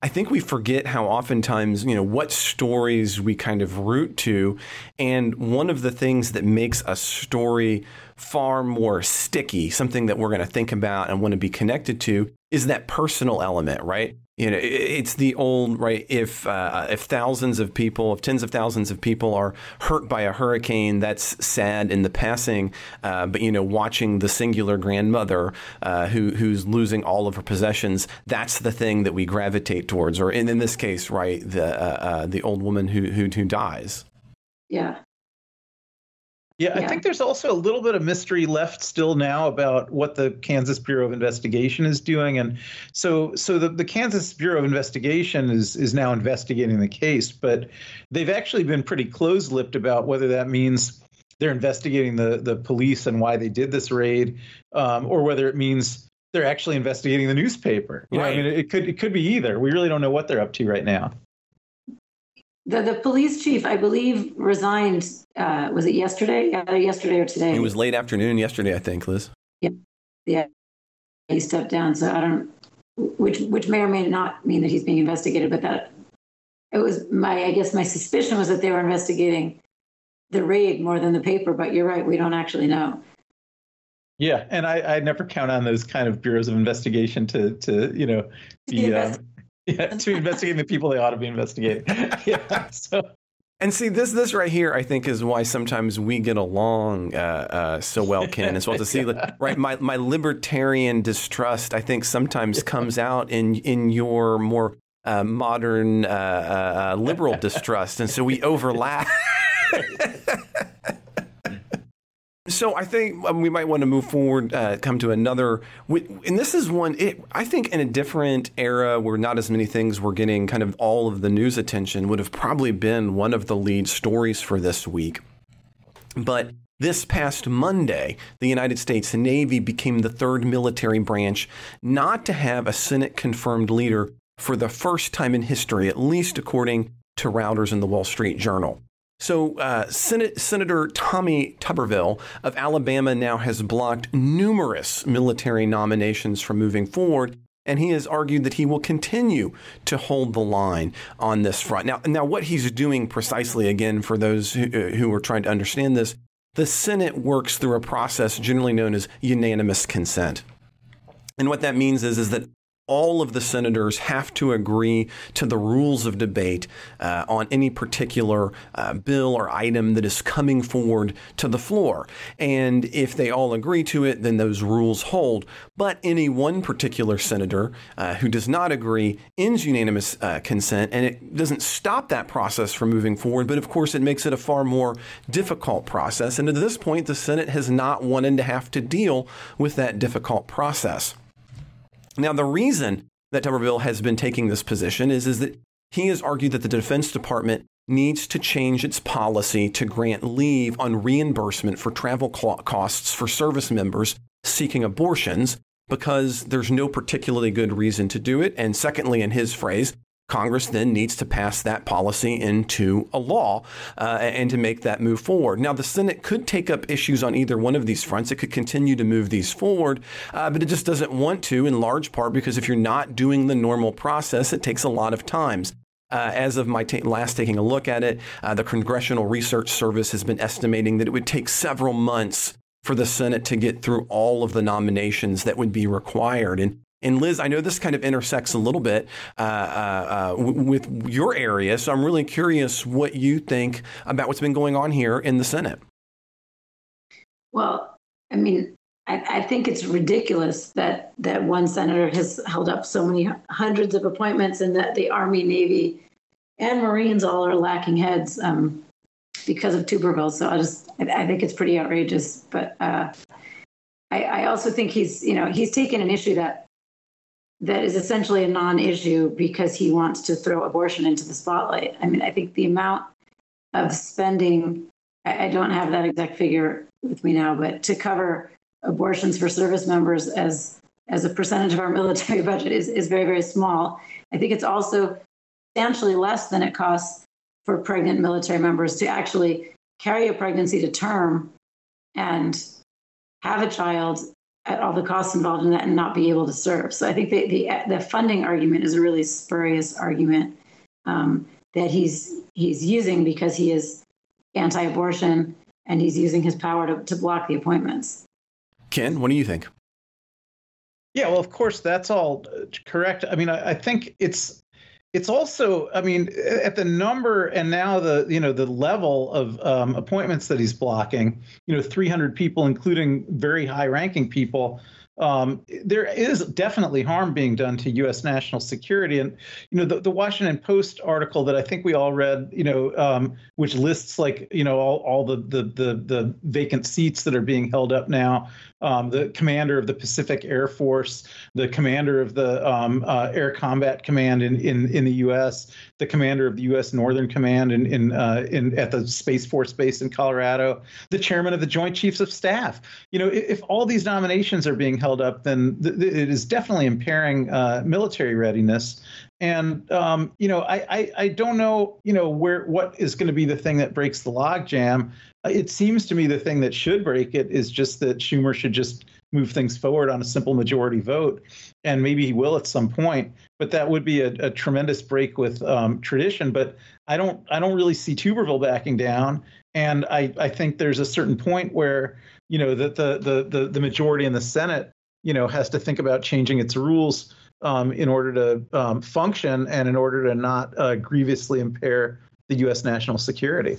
I think we forget how oftentimes, you know, what stories we kind of root to. And one of the things that makes a story far more sticky, something that we're going to think about and want to be connected to, is that personal element, right? You know, it's the old right. If uh, if thousands of people, if tens of thousands of people are hurt by a hurricane, that's sad in the passing. Uh, but you know, watching the singular grandmother uh, who who's losing all of her possessions, that's the thing that we gravitate towards. Or in, in this case, right, the uh, uh, the old woman who who, who dies. Yeah, yeah, I think there's also a little bit of mystery left still now about what the Kansas Bureau of Investigation is doing, and so so the, the Kansas Bureau of Investigation is is now investigating the case, but they've actually been pretty close-lipped about whether that means they're investigating the the police and why they did this raid, um, or whether it means they're actually investigating the newspaper. You right. know, I mean, it could it could be either. We really don't know what they're up to right now. The, the police chief, I believe, resigned. Uh, was it yesterday? Either yesterday or today? It was late afternoon yesterday, I think, Liz. Yeah, yeah. He stepped down, so I don't. Which which may or may not mean that he's being investigated, but that it was my. I guess my suspicion was that they were investigating the raid more than the paper. But you're right, we don't actually know. Yeah, and I, I never count on those kind of bureaus of investigation to to you know be uh, yeah, to investigating the people they ought to be investigating. (laughs) (laughs) yeah. So. And see this this right here, I think, is why sometimes we get along uh, uh, so well, Ken. As well to (laughs) see, yeah. right? My my libertarian distrust, I think, sometimes comes out in in your more uh, modern uh, uh, uh, liberal distrust, and so we overlap. So I think um, we might want to move forward, uh, come to another, and this is one. It, I think in a different era where not as many things were getting kind of all of the news attention would have probably been one of the lead stories for this week. But this past Monday, the United States Navy became the third military branch not to have a Senate confirmed leader for the first time in history, at least according to Reuters in the Wall Street Journal. So, uh, Senate, Senator Tommy Tuberville of Alabama now has blocked numerous military nominations from moving forward, and he has argued that he will continue to hold the line on this front. Now, now what he's doing precisely, again, for those who, uh, who are trying to understand this, the Senate works through a process generally known as unanimous consent. And what that means is, is that all of the senators have to agree to the rules of debate uh, on any particular uh, bill or item that is coming forward to the floor. And if they all agree to it, then those rules hold. But any one particular senator uh, who does not agree ends unanimous uh, consent, and it doesn't stop that process from moving forward. But of course, it makes it a far more difficult process. And at this point, the Senate has not wanted to have to deal with that difficult process. Now, the reason that Tuberville has been taking this position is, is that he has argued that the Defense Department needs to change its policy to grant leave on reimbursement for travel costs for service members seeking abortions because there's no particularly good reason to do it. And secondly, in his phrase, Congress then needs to pass that policy into a law uh, and to make that move forward. Now, the Senate could take up issues on either one of these fronts. It could continue to move these forward, uh, but it just doesn't want to, in large part because if you're not doing the normal process, it takes a lot of times. Uh, as of my last taking a look at it, uh, the Congressional Research Service has been estimating that it would take several months for the Senate to get through all of the nominations that would be required. And and Liz, I know this kind of intersects a little bit uh, uh, uh, w- with your area, so I'm really curious what you think about what's been going on here in the Senate. Well, I mean, I, I, think it's ridiculous that that one senator has held up so many hundreds of appointments, and that the Army, Navy, and Marines all are lacking heads um, because of Tuberville. So I just, I, I, think it's pretty outrageous. But uh, I, I also think he's, you know, he's taken an issue that that is essentially a non-issue because he wants to throw abortion into the spotlight. I mean, I think the amount of spending, I don't have that exact figure with me now, but to cover abortions for service members as as a percentage of our (laughs) military budget is, is very, very small. I think it's also substantially less than it costs for pregnant military members to actually carry a pregnancy to term and have a child at all the costs involved in that and not be able to serve. So I think the the, the funding argument is a really spurious argument um, that he's he's using because he is anti-abortion and he's using his power to, to block the appointments. Ken, what do you think? Yeah, well, of course, that's all correct. I mean, I, I think it's it's also i mean at the number and now the you know the level of um, appointments that he's blocking you know 300 people including very high ranking people um, there is definitely harm being done to U.S. national security. And you know, the, the Washington Post article that I think we all read, you know, um, which lists like you know all, all the, the the the vacant seats that are being held up now um, the commander of the Pacific Air Force, the commander of the um, uh, Air Combat Command in, in, in the U.S., the commander of the U.S. Northern Command in, in, uh, in at the Space Force Base in Colorado, the chairman of the Joint Chiefs of Staff. You know, if, if all these nominations are being held up, then th- th- it is definitely impairing uh, military readiness. And um, you know, I, I, I don't know, you know, where what is going to be the thing that breaks the logjam. It seems to me the thing that should break it is just that Schumer should just move things forward on a simple majority vote, and maybe he will at some point. But that would be a, a tremendous break with um, tradition. But I don't I don't really see Tuberville backing down, and I I think there's a certain point where you know that the the the, the majority in the Senate you know has to think about changing its rules um, in order to um, function and in order to not uh, grievously impair the U.S. national security.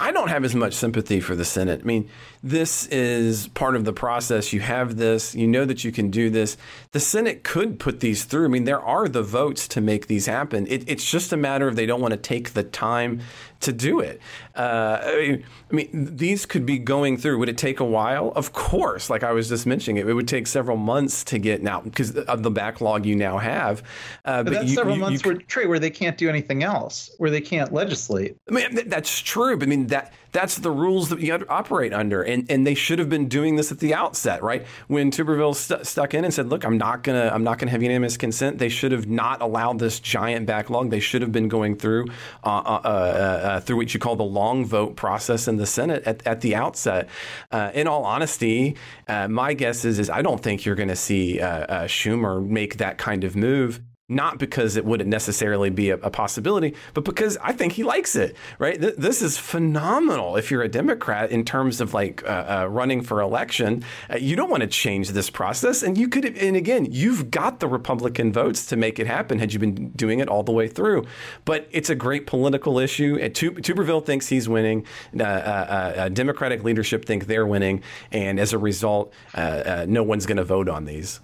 I don't have as much sympathy for the Senate. I mean, this is part of the process. You have this, you know that you can do this. The Senate could put these through. I mean, there are the votes to make these happen. It, it's just a matter of they don't want to take the time to do it. Uh, I mean, these could be going through. Would it take a while? Of course. Like I was just mentioning, it, it would take several months to get now because of the backlog you now have. Uh, but, but, that's you, several you, months you, where, where they can't do anything else, where they can't legislate. I mean, that's true. But I mean, that that's the rules that you operate under, and and they should have been doing this at the outset, right? When Tuberville st- stuck in and said, "Look, I'm not gonna I'm not gonna have unanimous consent," they should have not allowed this giant backlog. They should have been going through uh, uh, uh, uh, through what you call the long vote process in the Senate at, at the outset. Uh, in all honesty, uh, my guess is is I don't think you're going to see Schumer make that kind of move not because it wouldn't necessarily be a, a, possibility, but because I think he likes it, right? Th- this is phenomenal if you're a Democrat in terms of like uh, uh, running for election. Uh, you don't want to change this process. And you could, and again, you've got the Republican votes to make it happen had you been doing it all the way through. But it's a great political issue. Tuberville thinks he's winning. Uh, uh, uh, Democratic leadership think they're winning. And as a result, no one's going to vote on these.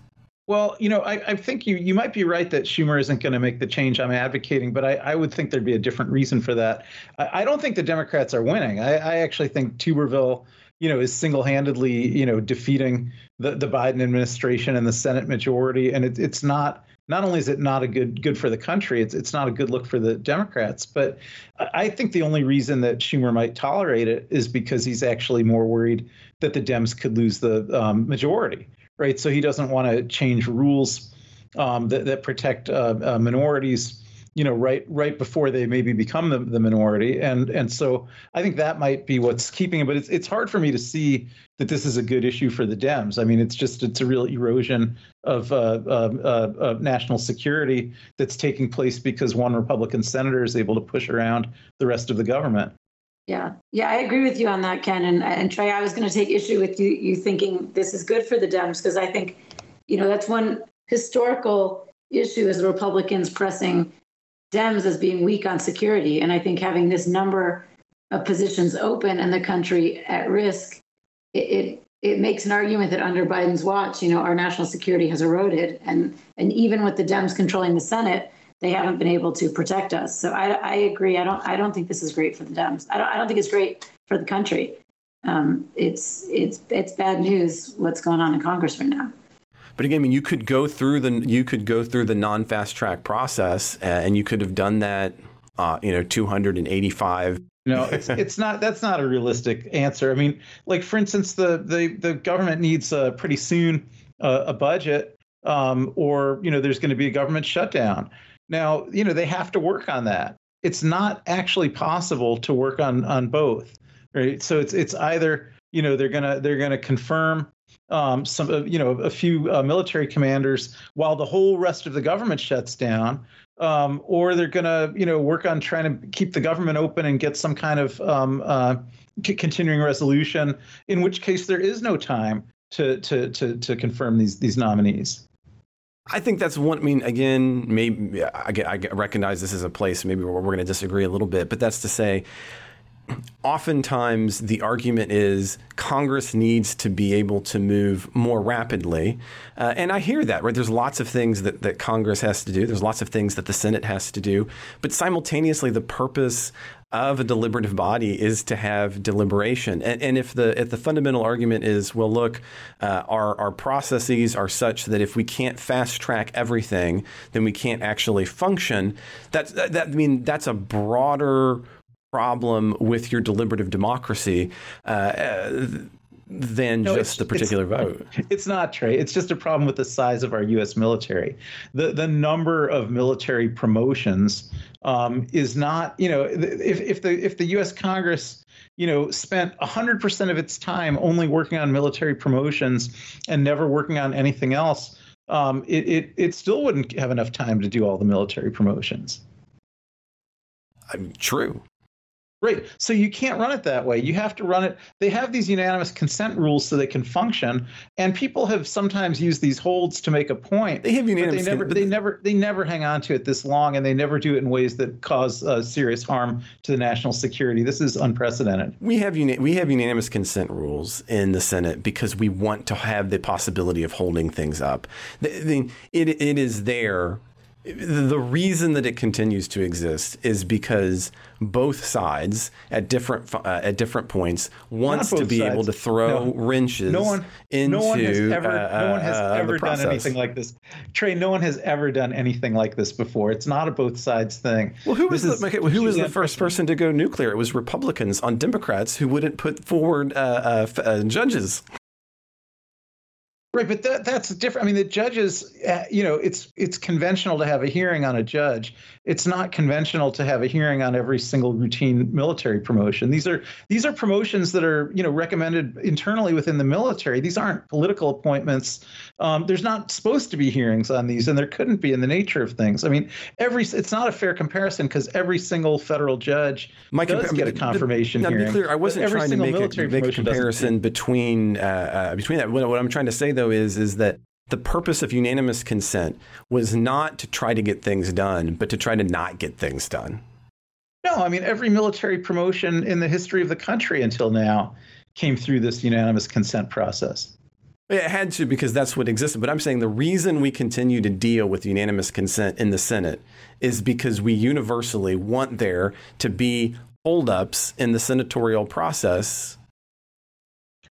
Well, you know, I, I, think you you might be right that Schumer isn't going to make the change I'm advocating, but I, I, would think there'd be a different reason for that. I, I don't think the Democrats are winning. I, actually think Tuberville, you know, is single-handedly, you know, defeating the, the Biden administration and the Senate majority, and it, it's not. Not only is it not a good good for the country, it's it's not a good look for the Democrats. But I think the only reason that Schumer might tolerate it is because he's actually more worried that the Dems could lose the um, majority right? So he doesn't want to change rules um, that, that protect uh, uh, minorities, you know, right right before they maybe become the, the minority, and and so I think that might be what's keeping it. But it's it's hard for me to see that this is a good issue for the Dems. I mean, it's just it's a real erosion of uh, uh, uh, national security that's taking place because one Republican senator is able to push around the rest of the government. Yeah, yeah, I agree with you on that, Ken. And, and Trey, I was going to take issue with you, you thinking this is good for the Dems because I think, you know, that's one historical issue is the Republicans pressing Dems as being weak on security. And I think having this number of positions open and the country at risk, it, it it makes an argument that under Biden's watch, you know, our national security has eroded, and and even with the Dems controlling the Senate, they haven't been able to protect us. So I, I agree. I don't I don't think this is great for the Dems. I don't I don't think it's great for the country. Um, it's it's it's bad news what's going on in Congress right now. But again, I mean, you could go through the you could go through the non-fast track process, uh, and you could have done that. Uh, you know, 285 no, it's it's not. That's not a realistic answer. I mean, like for instance, the the the government needs uh, pretty soon uh, a budget, um, or you know, there's going to be a government shutdown. Now, you know, they have to work on that. It's not actually possible to work on on both, right? So it's it's either you know they're gonna they're gonna confirm um, some uh, you know a few uh, military commanders while the whole rest of the government shuts down, um, or they're gonna you know work on trying to keep the government open and get some kind of um, uh, c- continuing resolution. In which case, there is no time to to to to confirm these these nominees. I think that's one. I mean, again, maybe I, I recognize this is a place maybe where we're going to disagree a little bit, but that's to say, oftentimes the argument is Congress needs to be able to move more rapidly. Uh, and I hear that, right? There's lots of things that, that Congress has to do, there's lots of things that the Senate has to do. But simultaneously, the purpose of a deliberative body is to have deliberation. And, and if the if the fundamental argument is, well, look, uh, our our processes are such that if we can't fast track everything, then we can't actually function. That's that, that I mean that's a broader problem with your deliberative democracy. Uh, than no, just the particular vote. (laughs) It's not Trey. It's just a problem with the size of our U.S. military. The the number of military promotions um, is not, you know, if, if the if the U.S. Congress, you know, spent 100% of its time only working on military promotions and never working on anything else, um, it, it it still wouldn't have enough time to do all the military promotions. I'm true. Right. So you can't run it that way. You have to run it. They have these unanimous consent rules so they can function. And people have sometimes used these holds to make a point. They have unanimous. They never, they never, they never hang on to it this long, and they never do it in ways that cause uh, serious harm to the national security. This is unprecedented. We have uni- we have unanimous consent rules in the Senate because we want to have the possibility of holding things up. The, the, it, it is there the reason that it continues to exist is because both sides at different uh, at different points wants to be sides. able to throw no. wrenches no one, into no one has ever, uh, no one has uh, ever done anything like this. Trey, no one has ever done anything like this before. It's not a both sides thing. Well, who was the, okay, well, who was the first person to go nuclear? It was Republicans on Democrats who wouldn't put forward uh, uh, judges. Right, but that, that's different. I mean, the judges, uh, you know, it's it's conventional to have a hearing on a judge. It's not conventional to have a hearing on every single routine military promotion. These are these are promotions that are, you know, recommended internally within the military. These aren't political appointments. Um, there's not supposed to be hearings on these, and there couldn't be in the nature of things. I mean, every it's not a fair comparison because every single federal judge My does compa- get a confirmation now, hearing. Be clear, I wasn't trying to make a, make a comparison between uh, uh, between that. What, what I'm trying to say though is is that the purpose of unanimous consent was not to try to get things done, but to try to not get things done. No, I mean every military promotion in the history of the country until now came through this unanimous consent process. It had to because that's what existed. But I'm saying the reason we continue to deal with unanimous consent in the Senate is because we universally want there to be holdups in the senatorial process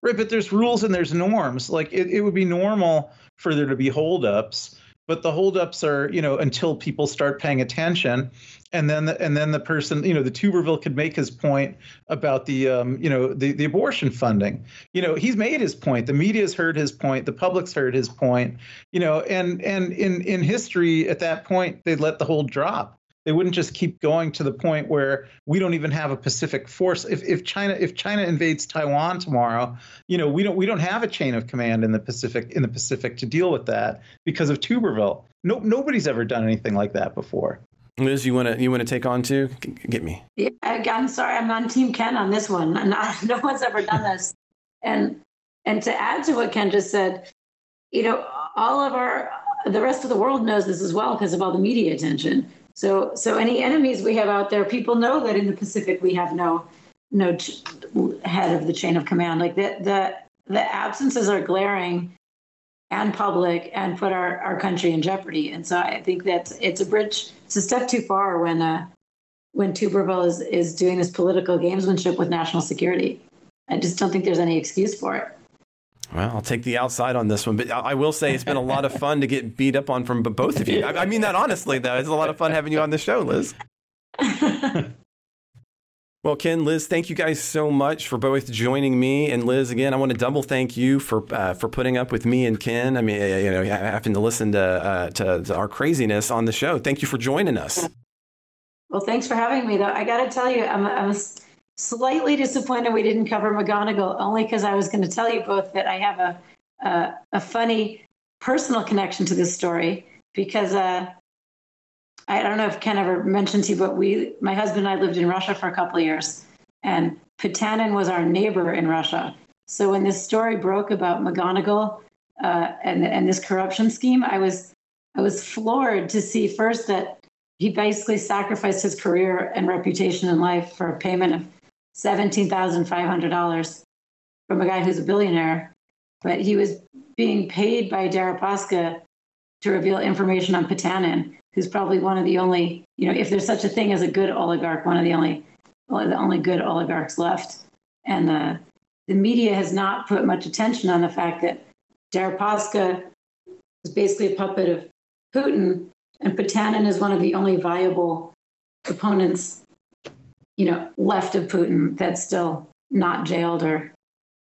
Right, but there's rules and there's norms. Like it, it would be normal for there to be holdups, but the holdups are, you know, until people start paying attention, and then the, and then the person, you know, the Tuberville could make his point about the, um, you know, the the abortion funding. You know, he's made his point. The media's heard his point. The public's heard his point. You know, and and in in history, at that point, they'd let the hold drop they wouldn't just keep going to the point where we don't even have a Pacific force. If, if China if China invades Taiwan tomorrow, you know we don't we don't have a chain of command in the Pacific in the Pacific to deal with that because of Tuberville. No nobody's ever done anything like that before. Liz, you want to you want to take on too? Get me. Yeah, I'm sorry, I'm on Team Ken on this one. (laughs) Not, no one's ever done this. and and to add to what Ken just said, you know, all of our the rest of the world knows this as well because of all the media attention. So, so any enemies we have out there, people know that in the Pacific we have no no ch- head of the chain of command. Like the the the absences are glaring and public and put our, our country in jeopardy. And so I think that it's a bridge. It's a step too far when uh, when Tuberville is is doing this political gamesmanship with national security. I just don't think there's any excuse for it. Well, I'll take the outside on this one, but I will say it's been a lot of fun to get beat up on from both of you. I, mean that honestly, though. It's a lot of fun having you on the show, Liz. (laughs) well, Ken, Liz, thank you guys so much for both joining me. And Liz, again, I want to double thank you for uh, for putting up with me and Ken. I mean, you know, having to listen to, uh, to, to our craziness on the show. Thank you for joining us. Well, thanks for having me. Though I got to tell you, I'm, I'm slightly disappointed we didn't cover McGonigal, only because I was going to tell you both that I have a a, funny personal connection to this story because uh, I don't know if Ken ever mentioned to you, but we, my husband and I lived in Russia for a couple of years, and Potanin was our neighbor in Russia. So when this story broke about McGonigal uh, and and this corruption scheme, I was I was floored to see first that he basically sacrificed his career and reputation in life for a payment of $17,500 from a guy who's a billionaire, but he was being paid by Deripaska to reveal information on Potanin, who's probably one of the only, you know, if there's such a thing as a good oligarch, one of the only, well, the only good oligarchs left. And uh, the media has not put much attention on the fact that Deripaska is basically a puppet of Putin, and Potanin is one of the only viable opponents you know, left of Putin that's still not jailed or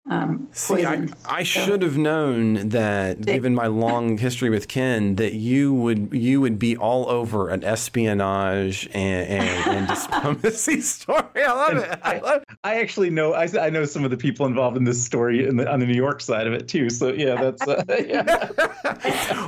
um, See, I. I So- should have known that, given my long history with Ken, that you would you would be all over an espionage and, and, and (laughs) diplomacy story. I love it. I love it. I actually know I, I know some of the people involved in this story in the, on the New York side of it too. So yeah, that's uh, (laughs) yeah.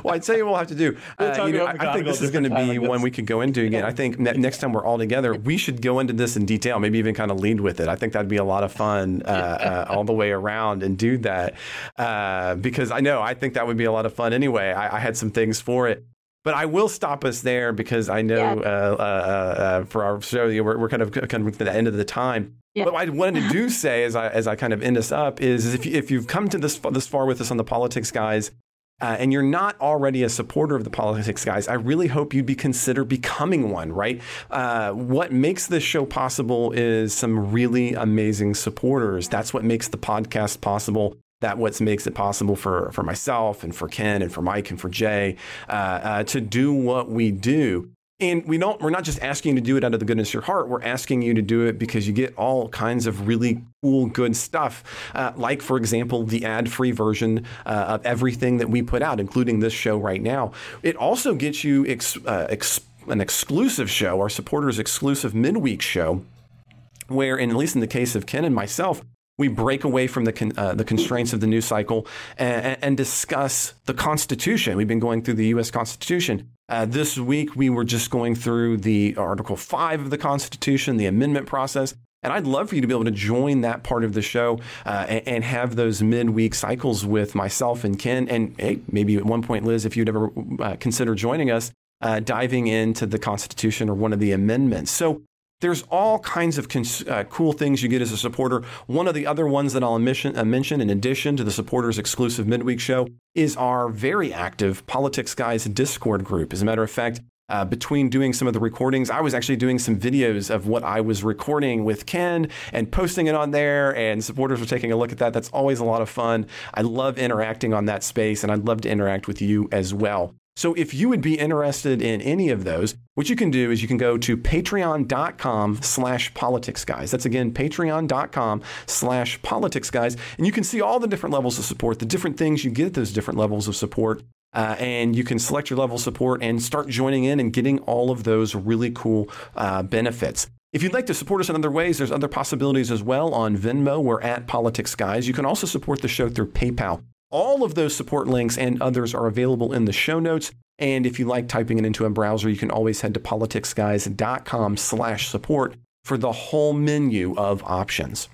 (laughs) well, I tell you what we'll have to do. We'll Uh, you know, I think this is going to be time, one we could go into again. I think ne- next time we're all together, we should go into this in detail. Maybe even kind of lead with it. I think that'd be a lot of fun uh, uh, all the way around and do that uh, because I know I think that would be a lot of fun anyway. I, I had some things for it. But I will stop us there because I know Yeah. uh, uh, uh, for our show we're, we're kind of kind of at the end of the time. Yeah. But what I wanted to do (laughs) say as I as I kind of end us up is if you, if you've come to this this far with us on the politics guys, uh, and you're not already a supporter of the politics guys, I really hope you'd be consider becoming one. Right? Uh, what makes this show possible is some really amazing supporters. That's what makes the podcast possible. That what makes it possible for for myself and for Ken and for Mike and for Jay uh, uh, to do what we do. And we don't, we're not just asking you to do it out of the goodness of your heart. We're asking you to do it because you get all kinds of really cool, good stuff. Uh, like, for example, the ad free version uh, of everything that we put out, including this show right now. It also gets you ex, uh, ex, an exclusive show, our supporters exclusive midweek show, where, in, at least in the case of Ken and myself, we break away from the con, uh, the constraints of the news cycle and, and discuss the Constitution. We've been going through the U.S. Constitution. Uh, this week, we were just going through the Article 5 of the Constitution, the amendment process. And I'd love for you to be able to join that part of the show uh, and, and have those midweek cycles with myself and Ken. And hey, maybe at one point, Liz, if you'd ever uh, consider joining us, uh, diving into the Constitution or one of the amendments. So there's all kinds of cons- uh, cool things you get as a supporter. One of the other ones that I'll mention, uh, mention in addition to the supporters exclusive midweek show is our very active Politics Guys Discord group. As a matter of fact, uh, between doing some of the recordings, I was actually doing some videos of what I was recording with Ken and posting it on there, and supporters were taking a look at that. That's always a lot of fun. I love interacting on that space, and I'd love to interact with you as well. So if you would be interested in any of those, what you can do is you can go to patreon.com slash politics guys. That's again, patreon.com slash politics guys. And you can see all the different levels of support, the different things you get at those different levels of support. Uh, and you can select your level of support and start joining in and getting all of those really cool uh, benefits. If you'd like to support us in other ways, there's other possibilities as well. On Venmo, we're at Politics Guys. You can also support the show through PayPal. All of those support links and others are available in the show notes. And if you like typing it into a browser, you can always head to politicsguys.com slash support for the whole menu of options.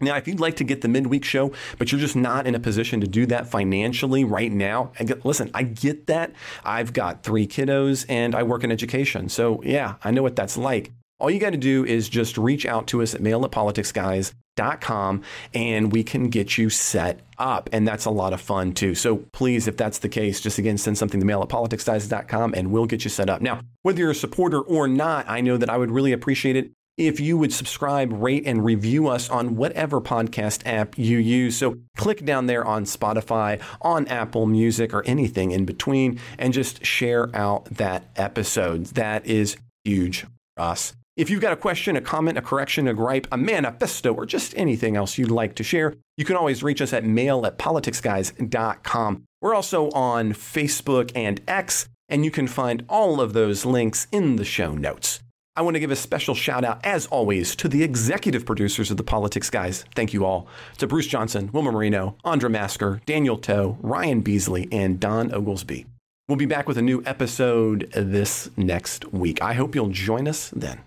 Now, if you'd like to get the midweek show, but you're just not in a position to do that financially right now, listen, I get that. I've got three kiddos and I work in education. So, yeah, I know what that's like. All you got to do is just reach out to us at mail at politicsguys.com and we can get you set up. And that's a lot of fun too. So please, if that's the case, just again send something to mail at politicsguys.com and we'll get you set up. Now, whether you're a supporter or not, I know that I would really appreciate it if you would subscribe, rate, and review us on whatever podcast app you use. So click down there on Spotify, on Apple Music, or anything in between, and just share out that episode. That is huge for us. If you've got a question, a comment, a correction, a gripe, a manifesto, or just anything else you'd like to share, you can always reach us at mail at politicsguys.com. We're also on Facebook and X, and you can find all of those links in the show notes. I want to give a special shout out, as always, to the executive producers of the Politics Guys. Thank you all. To Bruce Johnson, Wilma Marino, Andra Masker, Daniel Toe, Ryan Beasley, and Don Oglesby. We'll be back with a new episode this next week. I hope you'll join us then.